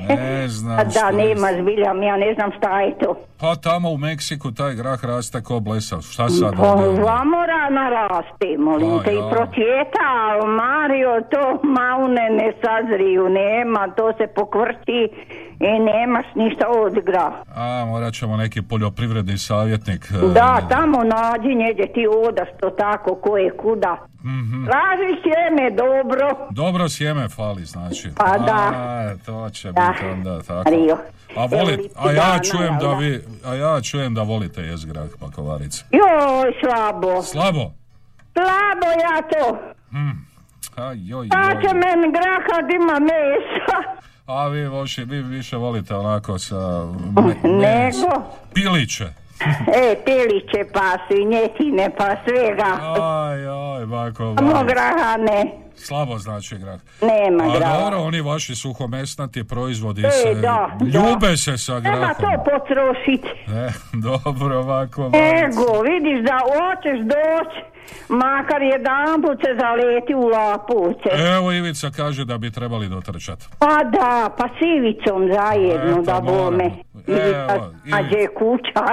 Ne znam A da, nema zbiljam, ja ne znam šta je to. Pa tamo u Meksiku taj grah raste ko blesav. Šta sad Pa ovdje? vamo rana raste, molim A, te, i ja. procvjeta, ali Mario, to maune ne sazriju, nema, to se pokvrti i nemaš ništa od gra. A, morat ćemo neki poljoprivredni savjetnik. e, Da, tamo nađi njeđe ti odaš to tako, ko je kuda. mhm. Traži sjeme dobro. Dobro sjeme fali, znači. Pa da. To će Da. biti onda tako. Rio. A, voli, Evo, a ja čujem da vi, a ja čujem da volite jest grah pakovarice. Joj, slabo. Slabo. Slabo ja to. A, joj, Pa joj. će men graha da ima mesa. A vi, voši, vi više volite onako sa... Me, Nego? Piliće. E, teliće pa svinjetine pa svega. Aj, aj, bako. Samo graha ne. Slabo znači grah. Nema A graha. dobro, oni vaši suhomesnati proizvodi E, se... da, ljube da. se sa grahom. to potrošiti. E, dobro, ovako. Ego, vidiš da hoćeš doći, makar jedan put se zaleti u lapuce. Evo Ivica kaže da bi trebali dotrčati. Pa da, pa s Ivicom zajedno da bome. Evo, nađe kuća.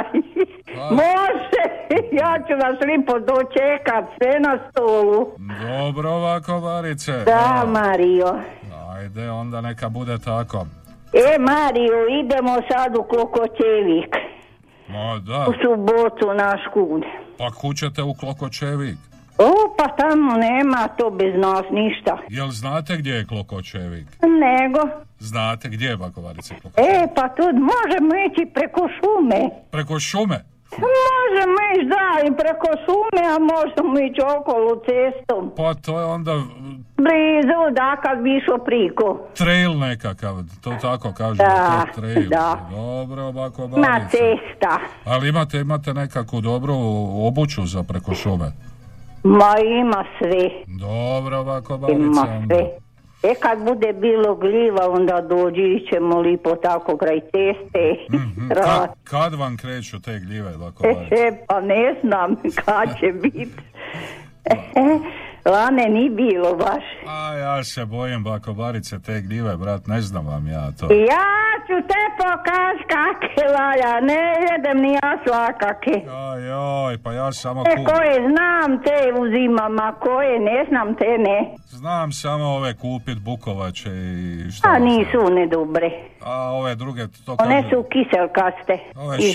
Može, ja ću vas lipo dočekat, sve na stolu. Dobro ovako, Barice. Da, Evo, Mario. Ajde, onda neka bude tako. E, Mario, idemo sad u Klokoćevik. Ma da, U subotu naš kud. pa kućete u Klokočevik. O, pa tamo nema to bez nas ništa. Jel znate gdje je Klokočevik? Nego, Znate gdje je Bakovarica Klokočevik? e, pa tu možemo ići preko šume. Preko šume? Možemo ići, da, i preko šume, a možemo ići okolo cestom. Pa to je onda Blizu, da, kad bi išao priko. trail nekakav, to tako kažu. Da, to trail. da. Dobro, bako Na cesta. Ali imate, imate nekakvu dobru obuću za preko šume. Ma ima sve. Dobro, bako Ima Barice. onda. sve. E kad bude bilo gljiva, onda dođi ćemo lipo tako kraj ceste. Mhm. Ka- kad vam kreću te gljive, bako Barice? E, pa ne znam kad će biti. Lane ni bilo baš. A ja se bojim, bako Barice, te gljive, brat, ne znam vam ja to. Ja ću te pokaz kakve laja, ne jedem ni ja svakake. Ajoj, pa ja samo E, ku... koje znam te uzimam, a koje ne znam te ne. Znam samo ove kupit bukovače i što... A znam. nisu one dobre. A ove druge, to One kažu... su kiselkaste Ove i š-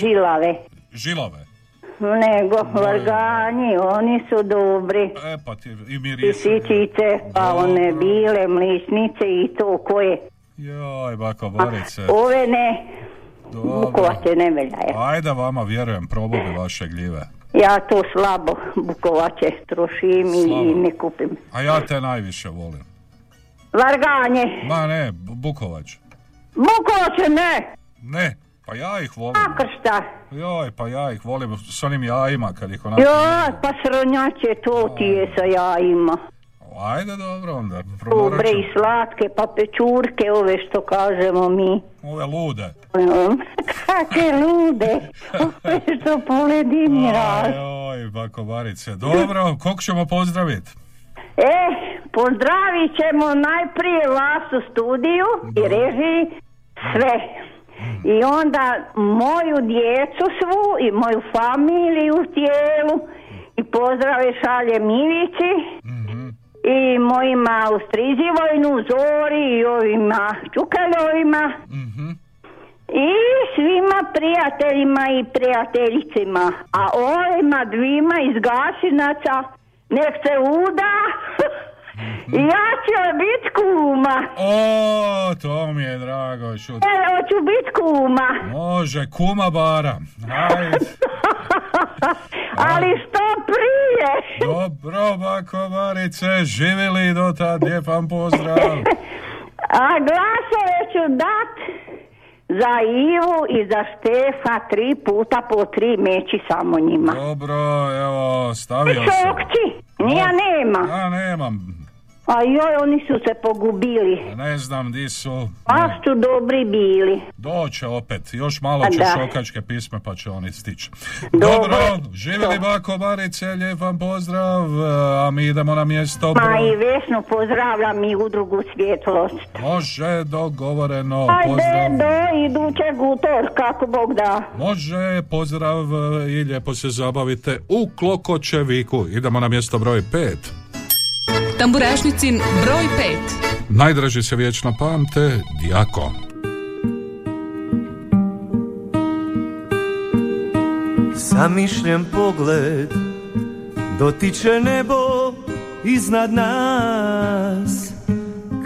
žilave. Nego, varganji, oni su dobri. E, pa ti i I miris. sičice, pa one bile mličnice i to koje. Joj, bako Borice. Ove ne, bukovače ne veljaje. Ajde vama, vjerujem, probao bi vaše gljive. Ja to slabo bukovače trošim i, Slabo. i ne kupim. A ja te najviše volim. Varganje, Ma ne, bu- bukovač. bukovače ne, Ne, pa ja ih volim. nakršta. Joj, pa ja ih volim s onim jajima kad ih onako... Ja, pa sronjače, to ti je sa jajima. Ajde, dobro onda. Dobre i slatke, pa pečurke, ove što kažemo mi. Ove lude. Kakve lude, ove što poledini raz. Ajoj, bako Barice. Dobro, kog ćemo pozdraviti? E, pozdravit ćemo najprije vas u studiju i režiji sve. I onda moju djecu svu i moju familiju u tijelu. I pozdrave šalje Milici i mojima u Strizivojnu, Zori i ovima Čukaljovima i svima prijateljima i prijateljicima. A ovima dvima iz Gasinaca nek se uda ja ću bit kuma. O, to mi je drago čuti. E, hoću bit kuma. Može, kuma bara. Ajde. Ali što prije. Dobro, bako Barice, živjeli do tad, lijep vam pozdrav. A glasove ću dat za Ivu i za Štefa tri puta po tri meći samo njima. Dobro, evo, stavio sam. Šokci, nija nema. Ja nemam, A joj, oni su se pogubili. ne znam di su. Baš su dobri bili. Doće opet, još malo će šokačke pisme pa će oni stići. Dobro, živjeli bako Barice, lijep vam pozdrav, a mi idemo na mjesto Ma i Vesnu pozdravljam i udrugu svjetlost. Može, dogovoreno, Ajde pozdrav. do idućeg utorka, kako Bog da. Može, pozdrav i lijepo se zabavite u Klokočeviku. Idemo na mjesto broj 5. Tamburašnicin broj 5. Najdraži se vječno pamte, Dijako. Zamišljen pogled dotiče nebo iznad nas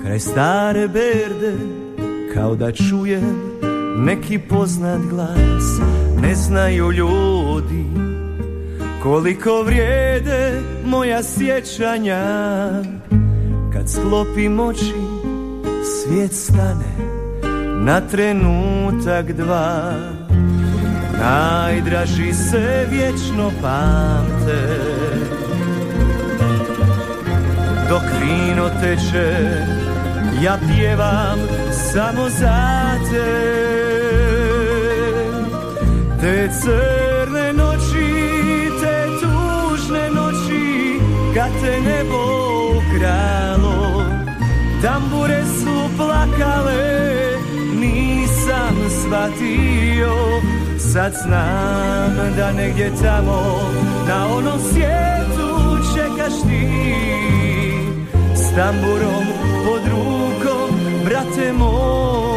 Kraj stare berde kao da čujem neki poznat glas Ne znaju ljudi koliko vrijede moja sjećanja Kad sklopim oči svijet stane na trenutak dva. Najdraži se vječno pamte. Dok vino teče Ja pjevam samo za te. Te te nebo kralo Tambure su plakale Nisam shvatio. Sad znam da negdje tamo Na onom svijetu čekaš ti. S tamburom pod rukom Brate moj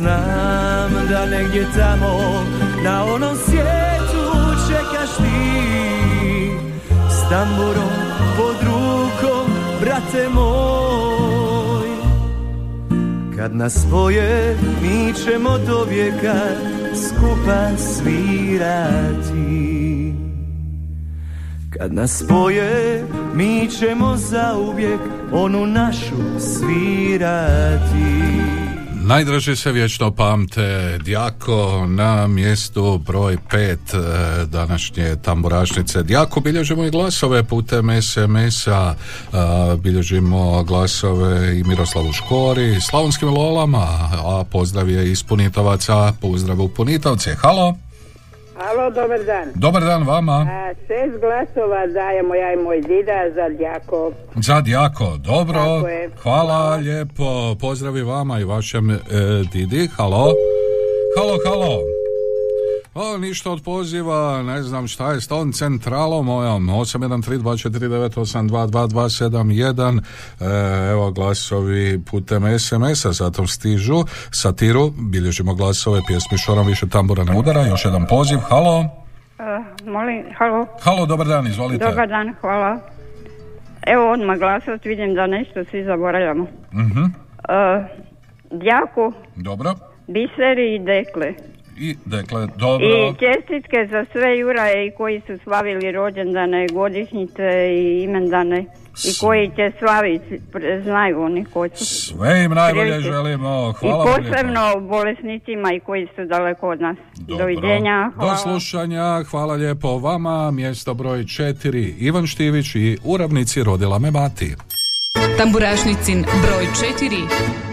znam da negdje tamo Na onom svijetu čekaš ti. S tamburom pod rukom, brate moj. Kad nas spoje, mi ćemo do vijeka skupa svirati. Kad nas spoje, mi ćemo zauvijek onu našu svirati Najdraže se vječno pamte Djako na mjestu broj pet e, današnje tamburašnice. Djako bilježimo i glasove putem SMS-a, e, bilježimo glasove i Miroslavu Škori, Slavonskim Lolama, a pozdrav je iz Punitovaca, pozdrav u Punitavce. Halo! Halo, dobar dan. Dobar dan vama. A, šest glasova dajemo ja i moj dida za Djako. Za Djako, dobro. Tako je. Hvala lijepo. Pozdravi vama i vašem e, Didi. Halo. Halo, halo. O, ništa od poziva, ne znam šta je s tom centralom mojom, 813249822271, e, evo glasovi putem SMS-a, zatom stižu, satiru, bilježimo glasove, pjesmi šorom više tambura ne udara, još jedan poziv, halo, Uh, molim, halo. halo, dobar dan, izvolite. Dobar dan, hvala. Evo odmah glasat, vidim da nešto svi zaboravljamo. Mhm, Uh, Djaku, dobro. Biseri i Dekle. I, dakle, dobro. I čestitke za sve Juraje i koji su slavili rođendane, godišnjice i imendane. I koji će slaviti, znaju oni koji su. Sve im najbolje Prilike. želimo, I hvala vam lijepo. posebno bolesnicima i koji su daleko od nas. Doviđenja, hvala. Do slušanja, hvala lijepo vama, mjesto broj četiri, Ivan Štivić i u ravnici rodila me mati. Tamburašnicin broj 4.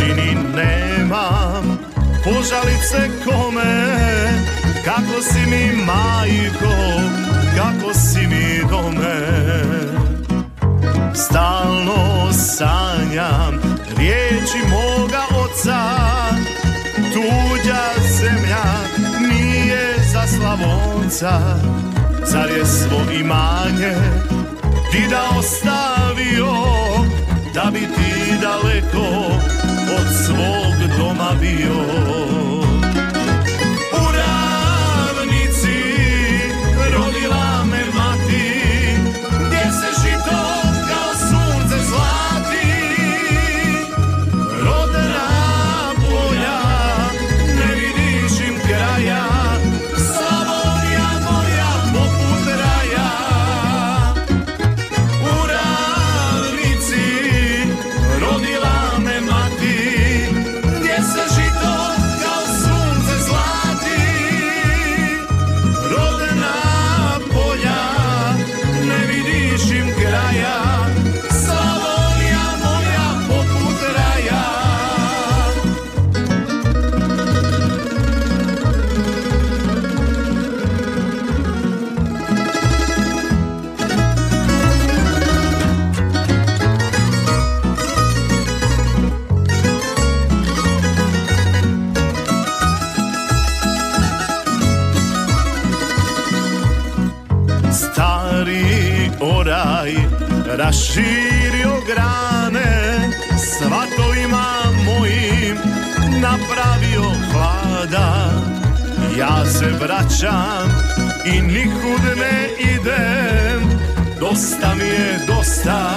Tuđini nemam požalice kome? Kako si mi majko, kako si mi dome? Stalno sanjam riječi moga oca. Tuđa zemlja nije za Slavonca. Zar je svo imanje ti da ostavio Da bi ti daleko labios. Vraćam i nikud ne idem. Dosta mi je dosta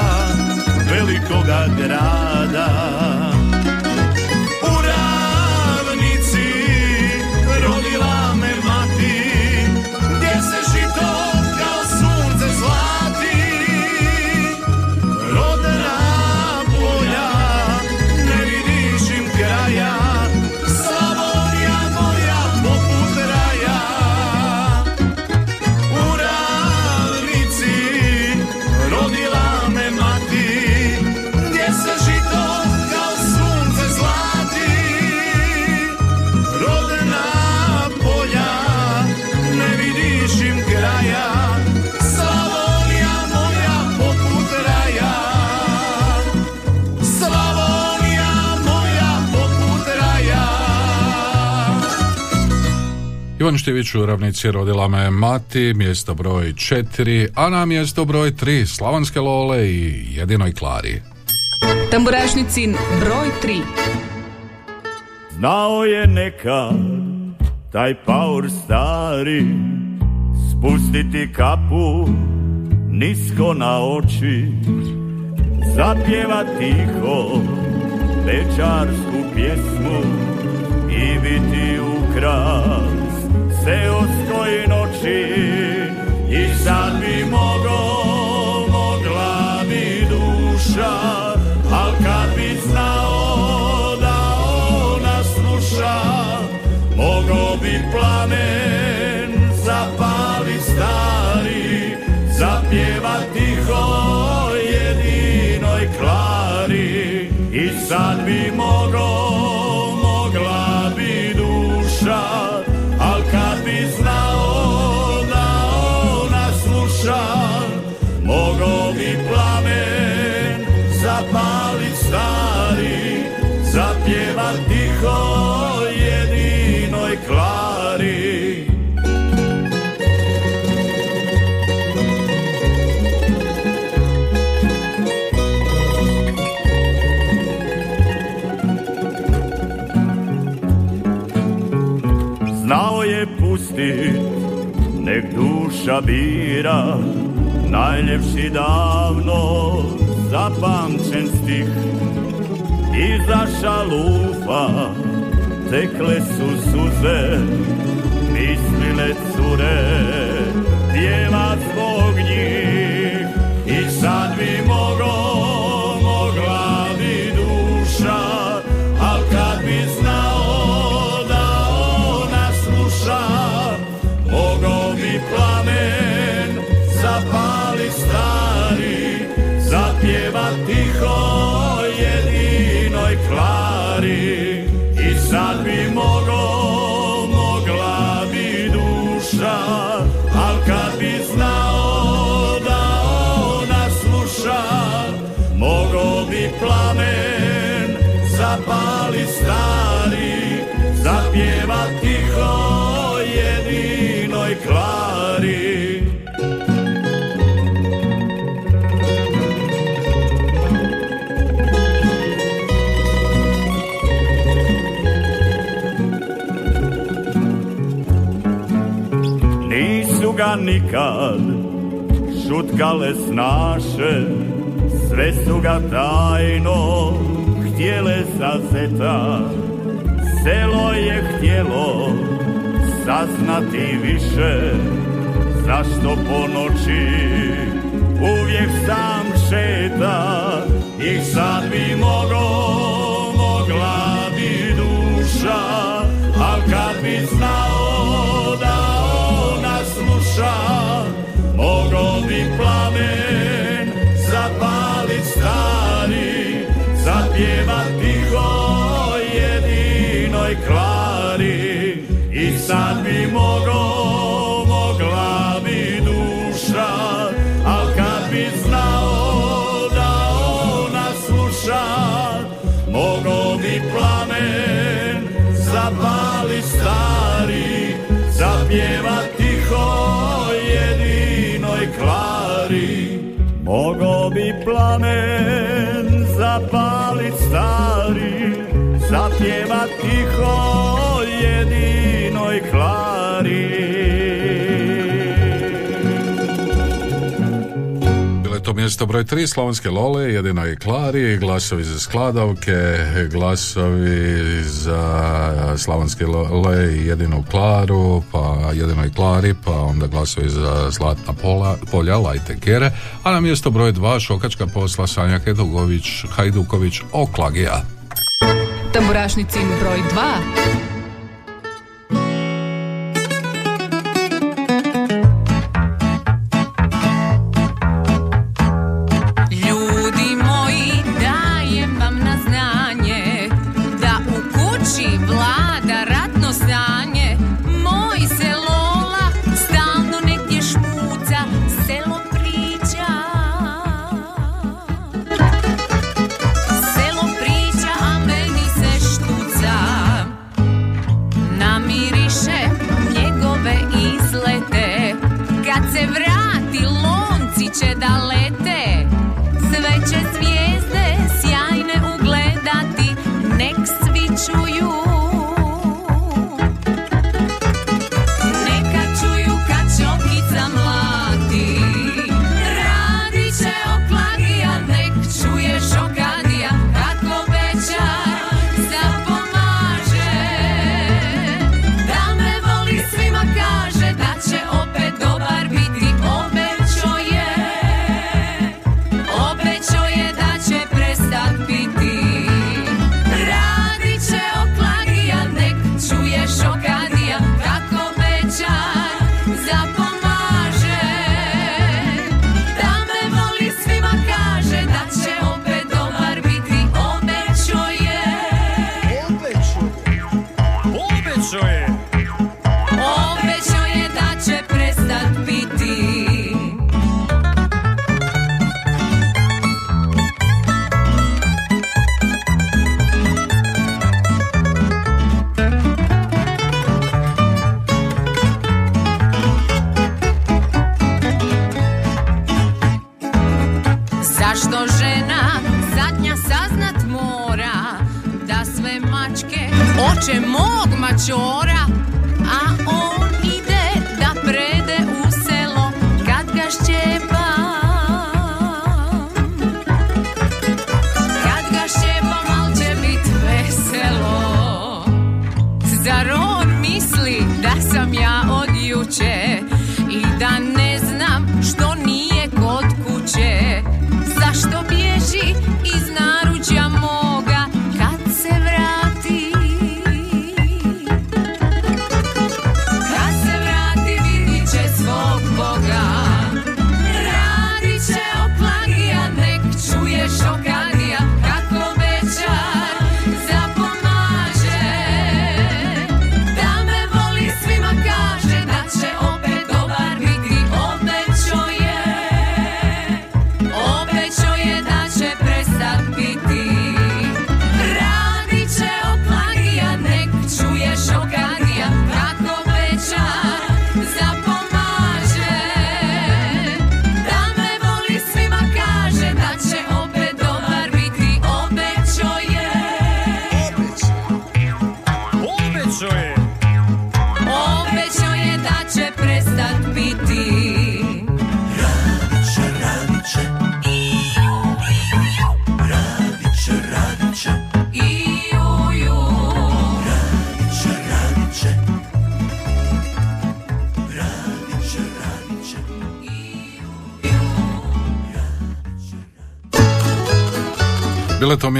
velikoga grada Ivan Štivić u ravnici rodila me mati, mjesto broj četiri, a na mjesto broj tri Slavonske Lole i jedinoj Klari. Tamburašnicin broj 3. Znao je nekad taj paur stari Spustiti kapu nisko na oči Zapjeva tiho večarsku pjesmu I biti ukras seoskoj noći I sad bi mogo, tiho jedinoj klari. Znao je pustit, nek duša bira Najljepši davno zapamćen stih Iza šalufa tekle su suze Mislile cure, pjeva zbog njih I sad nikad šutkale snaše Sve su ga tajno htjele zazeta Selo je htjelo saznati više Zašto po noći uvijek sam šeta? I sad bi mogo, mogla bi duša Al kad bi znao da ona sluša Mogo bi plamen zapalit stari Zapjevat tiho jedinoj klari I sad bi mogo, mogla bi duša Al kad bi znao da ona sluša Mogo bi plamen zapalit stari Zapjevat tiho Mogao Mogo bi plamen zapalit stari mjesto broj 3 Slavonske Lole, jedinoj Klari, glasovi za Skladavke, glasovi za Slavonske Lole i jedinu Klaru, pa jedinoj Klari, pa onda glasovi za Zlatna pola, polja, Lajte Kere, a na mjesto broj 2 Šokačka posla Sanja Hajduković, Oklagija. Tamburašnicin broj 2.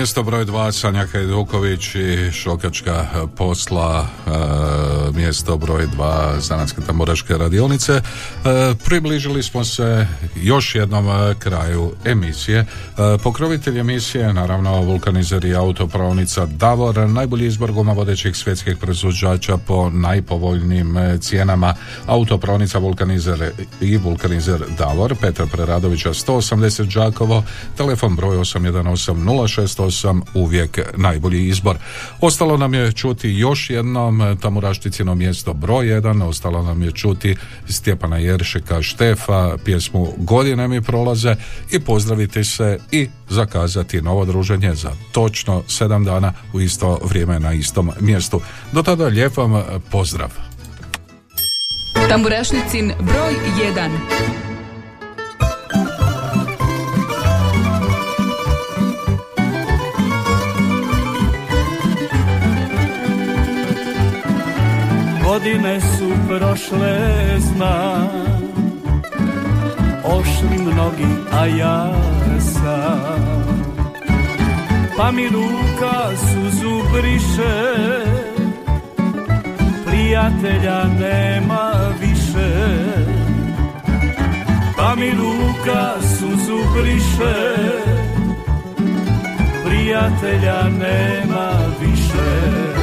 mjesto broj 2 Sanja Hajduković i Šokačka posla e, mjesto broj 2 Zanatske tamburaške radionice. E, približili smo se još jednom e, kraju emisije. E, pokrovitelj emisije, naravno vulkanizer i autopravnica Davor, najbolji izbor guma vodećih svjetskih proizvođača po najpovoljnijim e, cijenama. Autopravnica vulkanizer i vulkanizer Davor, Petar Preradovića 180 Đakovo, telefon broj 818 068, uvijek najbolji izbor. Ostalo nam je čuti još jednom e, Tamurašticino mjesto broj 1, ostalo nam je čuti Stjepana Jeršika Štefa, pjesmu Godine mi prolaze i pozdraviti se i zakazati novo druženje za točno sedam dana u isto vrijeme na istom mjestu. Do tada lijep vam pozdrav. Tamburašnicin broj 1. Godine su prošle, znam. Ošli mnogi, a ja sam. Pa mi ruka suzu briše. Prijatelja nema više. Pa mi ruka suzu briše. Prijatelja nema više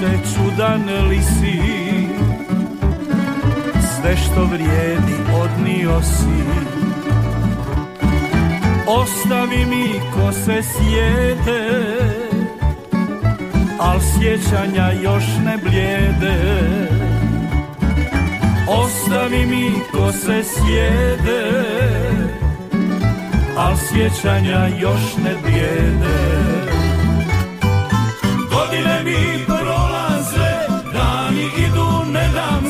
Živote čudan li si Sve što vrijedi odnio si. Ostavi mi ko se sjede Al sjećanja još ne blijede. Ostavi mi ko se sjede Al sjećanja još ne blijede. Godine mi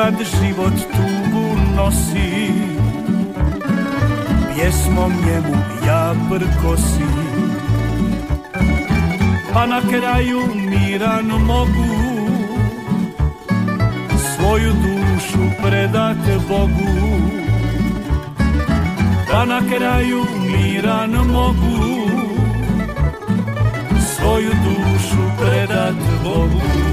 Kad život tugu nosi. Pjesmom njemu ja prkosim Pa na kraju miran mogu. Svoju dušu predat Bogu. Pa na kraju miran mogu. Svoju dušu predat Bogu